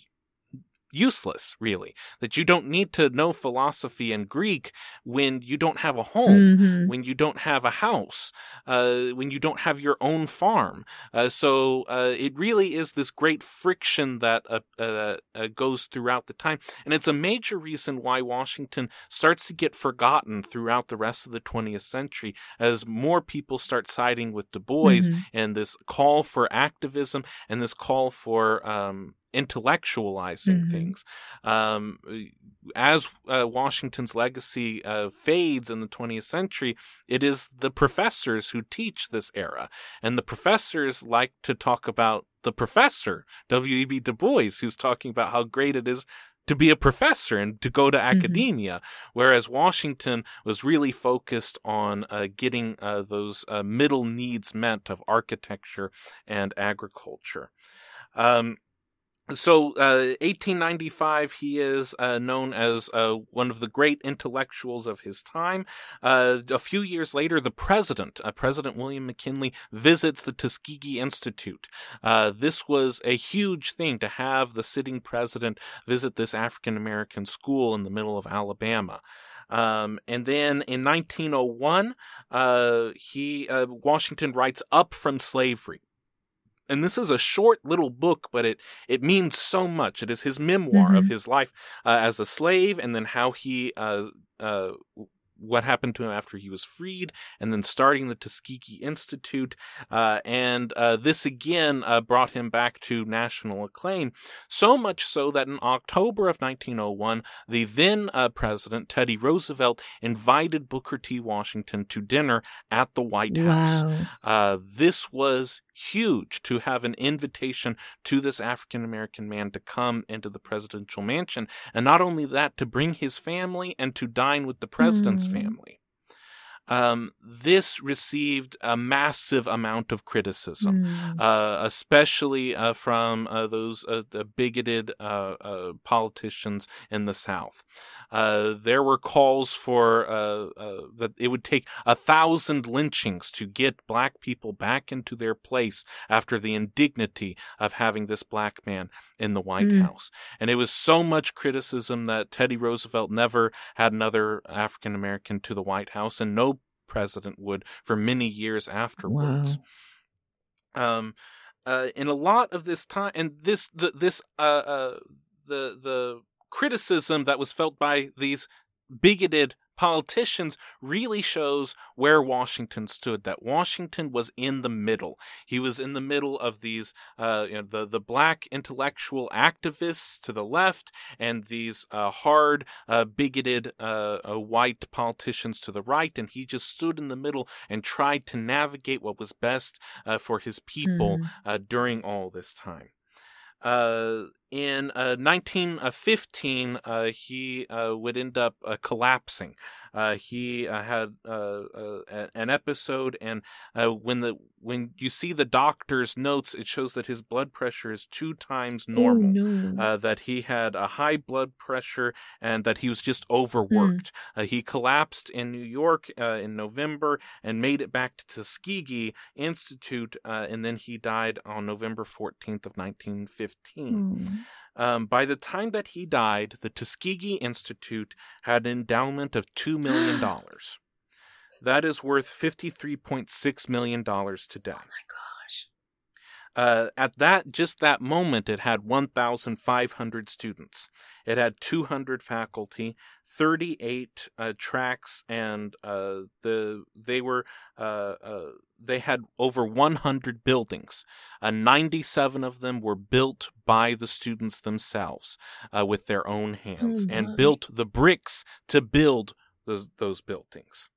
useless, really. That you don't need to know philosophy and Greek when you don't have a home, Mhm. when you don't have a house, uh, when you don't have your own farm. Uh, so uh, it really is this great friction that uh, uh, uh, goes throughout the time. And it's a major reason why Washington starts to get forgotten throughout the rest of the 20th century as more people start siding with Du Bois Mhm. and this call for activism and this call for um, intellectualizing Mhm. things. Um, as uh, Washington's legacy uh, fades in the 20th century, it is the professors who teach this era. And the professors like to talk about the professor, W.E.B. Du Bois, who's talking about how great it is to be a professor and to go to academia, whereas Washington was really focused on uh, getting uh, those uh, middle needs met of architecture and agriculture. Um, so, uh, 1895, he is uh, known as uh, one of the great intellectuals of his time. Uh, a few years later, the president, uh, President William McKinley, visits the Tuskegee Institute. Uh, this was a huge thing to have the sitting president visit this African American school in the middle of Alabama. Um, and then in 1901, uh, he Washington writes "Up from Slavery." And this is a short little book, but it it means so much. It is his memoir of Mhm. his life uh, as a slave, and then how he uh, uh, what happened to him after he was freed, and then starting the Tuskegee Institute, uh, and uh, this again uh, brought him back to national acclaim. So much so that in October of 1901, the then uh, president Teddy Roosevelt invited Booker T. Washington to dinner at the White House. Wow. Uh, this was huge to have an invitation to this African American man to come into the presidential mansion. And not only that, to bring his family and to dine with the president's Mm. family. Um, this received a massive amount of criticism Mm. uh, especially uh, from uh, those uh, bigoted uh, uh, politicians in the South. Uh, there were calls for uh, uh, that it would take a thousand lynchings to get black people back into their place after the indignity of having this black man in the White Mm. House. And it was so much criticism that Teddy Roosevelt never had another African American to the White House, and no president would for many years afterwards Wow. um uh in a lot of this time and this the this uh uh the the criticism that was felt by these bigoted politicians really shows where Washington stood that Washington was in the middle he was in the middle of these uh you know the the black intellectual activists to the left and these uh hard uh bigoted uh, uh white politicians to the right and he just stood in the middle and tried to navigate what was best uh, for his people Mm. uh, during all this time. Uh, in uh, 1915, uh, he uh, would end up uh, collapsing. Uh, he uh, had an episode, and when the when you see the doctor's notes, it shows that his blood pressure is two times normal. Oh, no. that he had a high blood pressure and that he was just overworked. Hmm. he collapsed in New York in November and made it back to Tuskegee Institute, and then he died on November 14th of 1915. Hmm. Um, by the time that he died, the Tuskegee Institute had an endowment of $2 million. that is worth $53.6 million today. Oh. Uh, at that just that moment, it had 1,500 students. It had 200 faculty, 38 uh, tracks, and uh, the they were uh, uh, they had over 100 buildings. Uh, 97 of them were built by the students themselves with their own hands, my. and built the bricks to build those, those buildings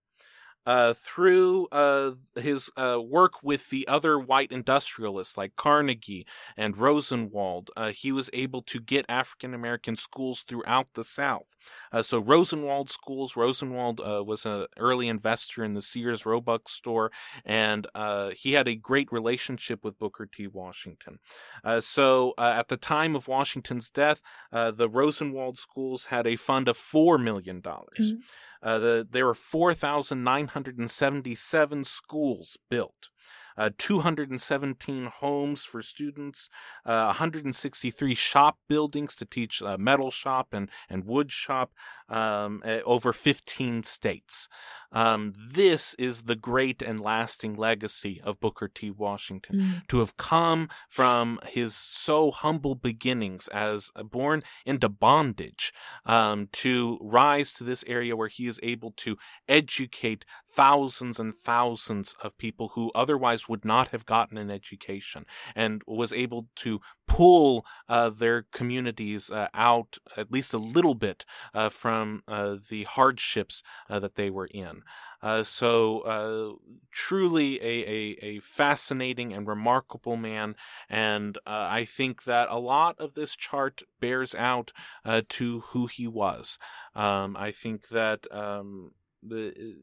uh, through uh, his uh, work with the other white industrialists like Carnegie and Rosenwald, uh, he was able to get African American schools throughout the South. Uh, so Rosenwald schools, Rosenwald uh, was an early investor in the Sears Roebuck store, and he had a great relationship with Booker T. Washington. so at the time of Washington's death, the Rosenwald schools had a fund of four million dollars. Mhm. Uh, the, there were 4,977 schools built, uh, 217 homes for students, uh, 163 shop buildings to teach uh, metal shop and, and wood shop um, over 15 states. Um, this is the great and lasting legacy of Booker T. Washington Mm. to have come from his so humble beginnings as born into bondage um, to rise to this area where he is able to educate thousands and thousands of people who otherwise would not have gotten an education and was able to pull uh, their communities uh, out at least a little bit uh, from uh, the hardships uh, that they were in. Uh, so, truly a, a, a fascinating and remarkable man. And I think that a lot of this chart bears out to who he was. Um, I think that um, the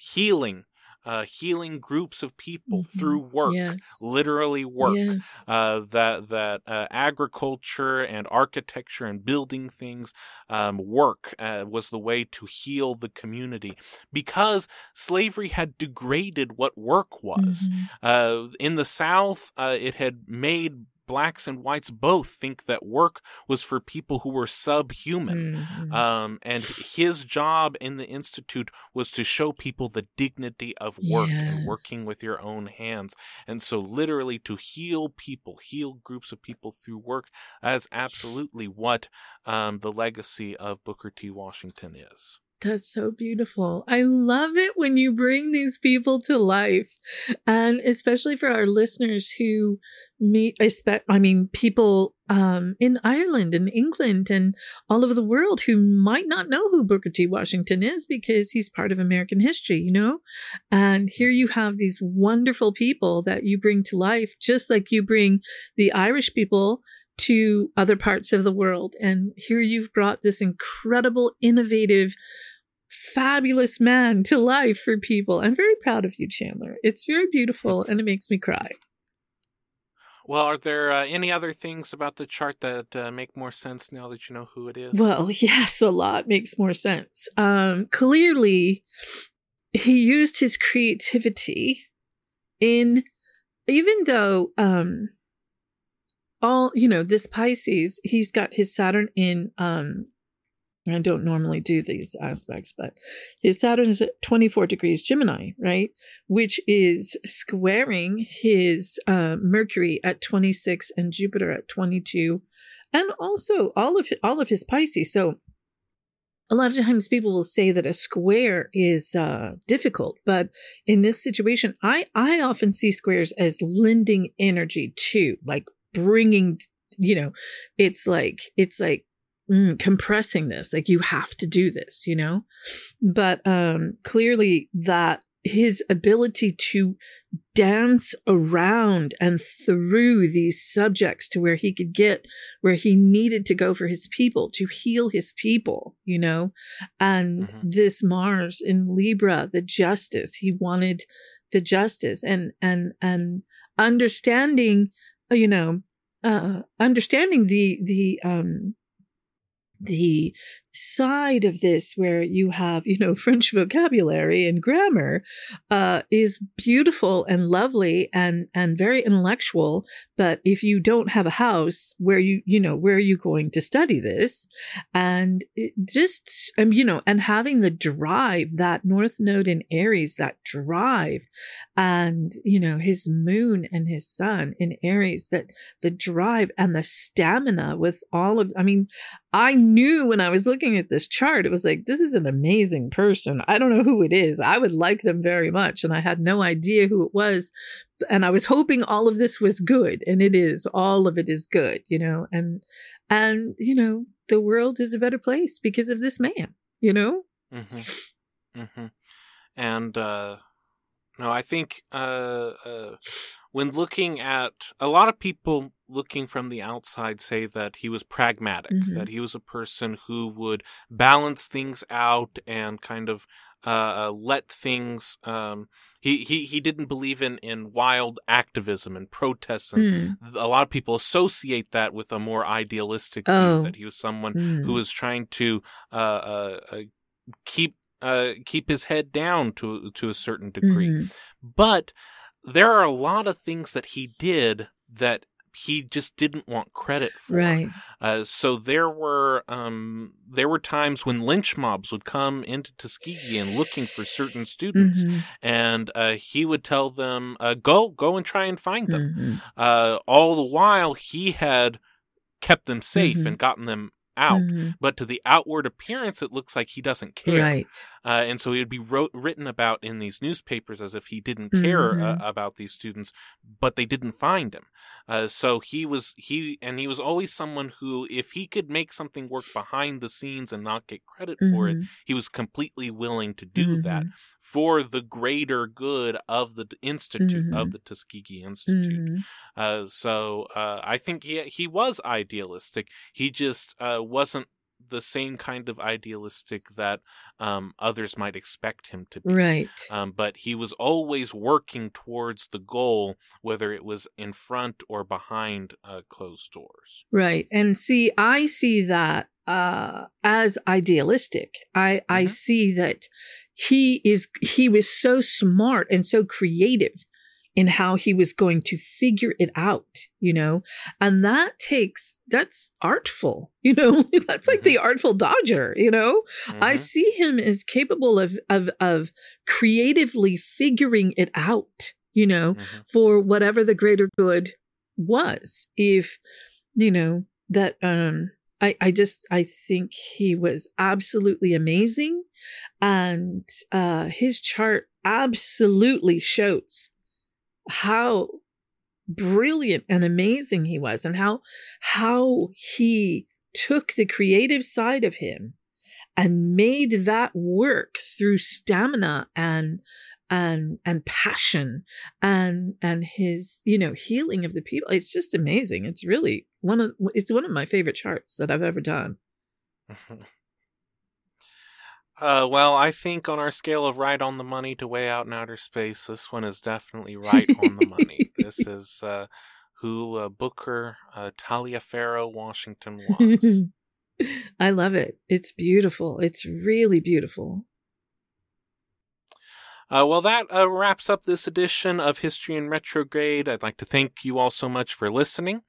healing, uh, healing groups of people Mhm. through work, Yes. literally work Yes. uh, that that uh, agriculture and architecture and building things um, work uh, was the way to heal the community because slavery had degraded what work was. Mhm. Uh, in the South, uh, it had made blacks and whites both think that work was for people who were subhuman. Mhm. Um, and his job in the institute was to show people the dignity of work and working with your own hands. And so, literally, to heal people, heal groups of people through work, that's absolutely what um, the legacy of Booker T. Washington is. That's so beautiful. I love it when you bring these people to life. And especially for our listeners who meet, I mean, people um, in Ireland and England and all over the world who might not know who Booker T. Washington is because he's part of American history, you know? And here you have these wonderful people that you bring to life, just like you bring the Irish people to other parts of the world. And here you've brought this incredible, innovative, fabulous man to life for people. I'm very proud of you, Chandler. It's very beautiful and it makes me cry. Well, are there uh, any other things about the chart that uh, make more sense now that you know who it is? Well, yes, a lot makes more sense. Um, clearly, he used his creativity in, even though, um, all, you know, this Pisces, he's got his Saturn in, um, I don't normally do these aspects, but his Saturn is at 24 degrees Gemini, right? Which is squaring his uh, Mercury at 26 and Jupiter at 22 and also all of all of his Pisces. So a lot of times people will say that a square is uh, difficult, but in this situation, I I often see squares as lending energy to, like bringing, you know, it's like it's like mm, compressing this, like you have to do this, you know. But um clearly that his ability to dance around and through these subjects to where he could get where he needed to go for his people to heal his people you know and Mhm. this mars in libra the justice he wanted the justice and and and understanding uh, you know uh understanding the the um the side of this where you have you know french vocabulary and grammar uh is beautiful and lovely and and very intellectual. But if you don't have a house where you you know where are you going to study this? And just um, you know and having the drive that north node in aries that drive and you know his moon and his sun in aries that the drive and the stamina with all of i mean I knew when I was looking at this chart, it was like, this is an amazing person. I don't know who it is. I would like them very much. And I had no idea who it was. And I was hoping all of this was good. And it is. All of it is good, you know, and, and, you know, the world is a better place because of this man, you know? Mm-hmm. Mm-hmm. And uh, no, I think uh, uh, when looking at a lot of people looking from the outside say that he was pragmatic, Mhm. that he was a person who would balance things out and kind of uh, let things. Um, he, he he didn't believe in in wild activism and protests, and Hmm. a lot of people associate that with a more idealistic Oh. view that he was someone Hmm. who was trying to uh, uh, uh, keep uh, keep his head down to to a certain degree. Mhm. But there are a lot of things that he did that he just didn't want credit for. Right. Uh, so there were um, there were times when lynch mobs would come into Tuskegee and looking for certain students, Mhm. and uh, he would tell them, uh, "Go, go and try and find them." Mhm. Uh, all the while, he had kept them safe Mhm. and gotten them out. Mhm. But to the outward appearance, it looks like he doesn't care. Right. Uh, and so he would be wrote, written about in these newspapers as if he didn't care uh, Mhm. about these students, but they didn't find him. Uh, so he was he and he was always someone who, if he could make something work behind the scenes and not get credit for it, Mhm. he was completely willing to do that Mhm. for the greater good of the institute of Mhm. the Tuskegee Institute. Mhm. Uh, so uh, I think he he was idealistic. He just uh, wasn't the same kind of idealistic that um, others might expect him to be. Right. Um, but he was always working towards the goal, whether it was in front or behind uh, closed doors. Right. And see, I see that uh as idealistic. I I Mhm. see that he is he was so smart and so creative in how he was going to figure it out, you know? And that takes that's artful, you know? that's like the artful dodger, you know? I Mhm. see him as capable of of of creatively figuring it out, you know? Mhm. for whatever the greater good was if you know that um i i just i think he was absolutely amazing and uh his chart absolutely shows how brilliant and amazing he was and how how he took the creative side of him and made that work through stamina and and and passion and and his you know healing of the people. It's just amazing. It's really one of it's one of my favorite charts that i've ever done Uh, well, I think on our scale of right on the money to way out in outer space, this one is definitely right on the money. This is uh, who uh, Booker uh, Taliaferro Washington was. i love it it's beautiful it's really beautiful Uh, well, that uh, wraps up this edition of History in Retrograde. I'd like to thank you all so much for listening.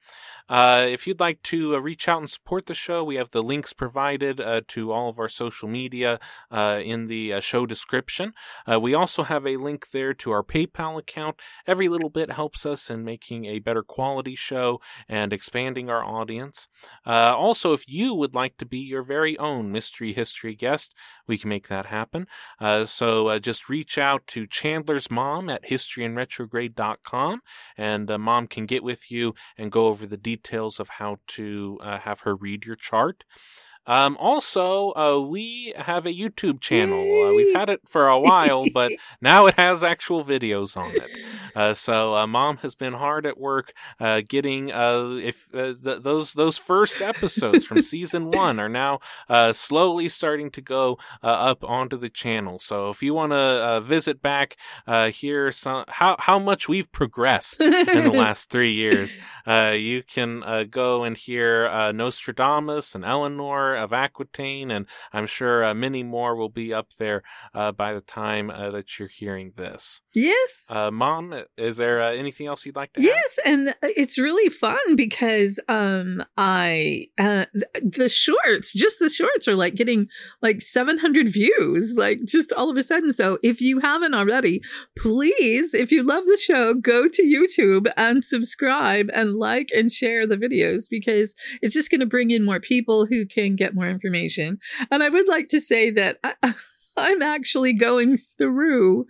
Uh, if you'd like to uh, reach out and support the show, we have the links provided uh, to all of our social media uh, in the uh, show description. We also have a link there to our PayPal account. Every little bit helps us in making a better quality show and expanding our audience. Also, if you would like to be your very own mystery history guest, we can make that happen. So just reach out to Chandler's mom at historyinretrograde.com, and mom can get with you and go over the details of how to uh, have her read your chart. Um, also, uh, we have a YouTube channel. Uh, we've had it for a while, but now it has actual videos on it. Uh, so, uh, mom has been hard at work uh, getting uh, if th- those those first episodes from season one are now uh slowly starting to go up onto the channel. So, if you want to visit back, uh hear some how how much we've progressed in the last three years, uh you can go and hear uh Nostradamus and Eleanor of Aquitaine, and I'm sure uh, many more will be up there uh, by the time uh, that you're hearing this. Yes. Uh, Mom, is there uh, anything else you'd like to Yes, add? and it's really fun because um, I th- the shorts, just the shorts, are like getting like 700 views, like just all of a sudden. So if you haven't already, please, if you love the show, go to YouTube and subscribe and like and share the videos because it's just going to bring in more people who can get more information. And I would like to say that I, I'm actually going through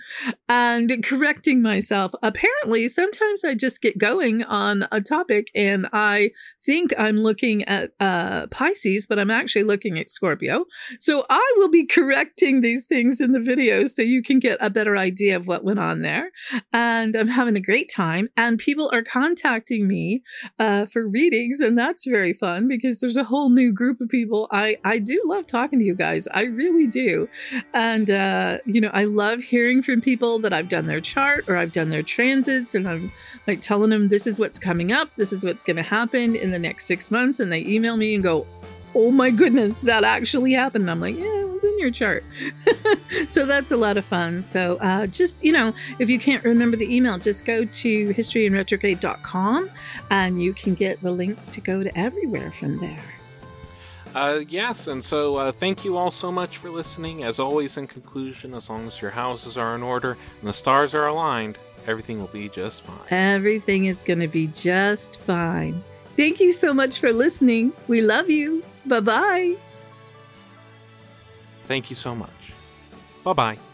and correcting myself. Apparently, sometimes I just get going on a topic and I think I'm looking at uh, Pisces, but I'm actually looking at Scorpio. So I will be correcting these things in the video so you can get a better idea of what went on there. And I'm having a great time. And people are contacting me uh, for readings, and that's very fun because there's a whole new group of people. I I do love talking to you guys. I really do. And, uh, you know, I love hearing from people that I've done their chart or I've done their transits and I'm like telling them this is what's coming up, this is what's going to happen in the next six months. And they email me and go, oh my goodness, that actually happened. And I'm like, yeah, it was in your chart. so that's a lot of fun. So uh, just, you know, if you can't remember the email, just go to historyinretrograde.com and you can get the links to go to everywhere from there. Uh, yes, and so uh, thank you all so much for listening. As always, in conclusion, as long as your houses are in order and the stars are aligned, everything will be just fine. Everything is going to be just fine. Thank you so much for listening. We love you. Bye bye. Thank you so much. Bye bye.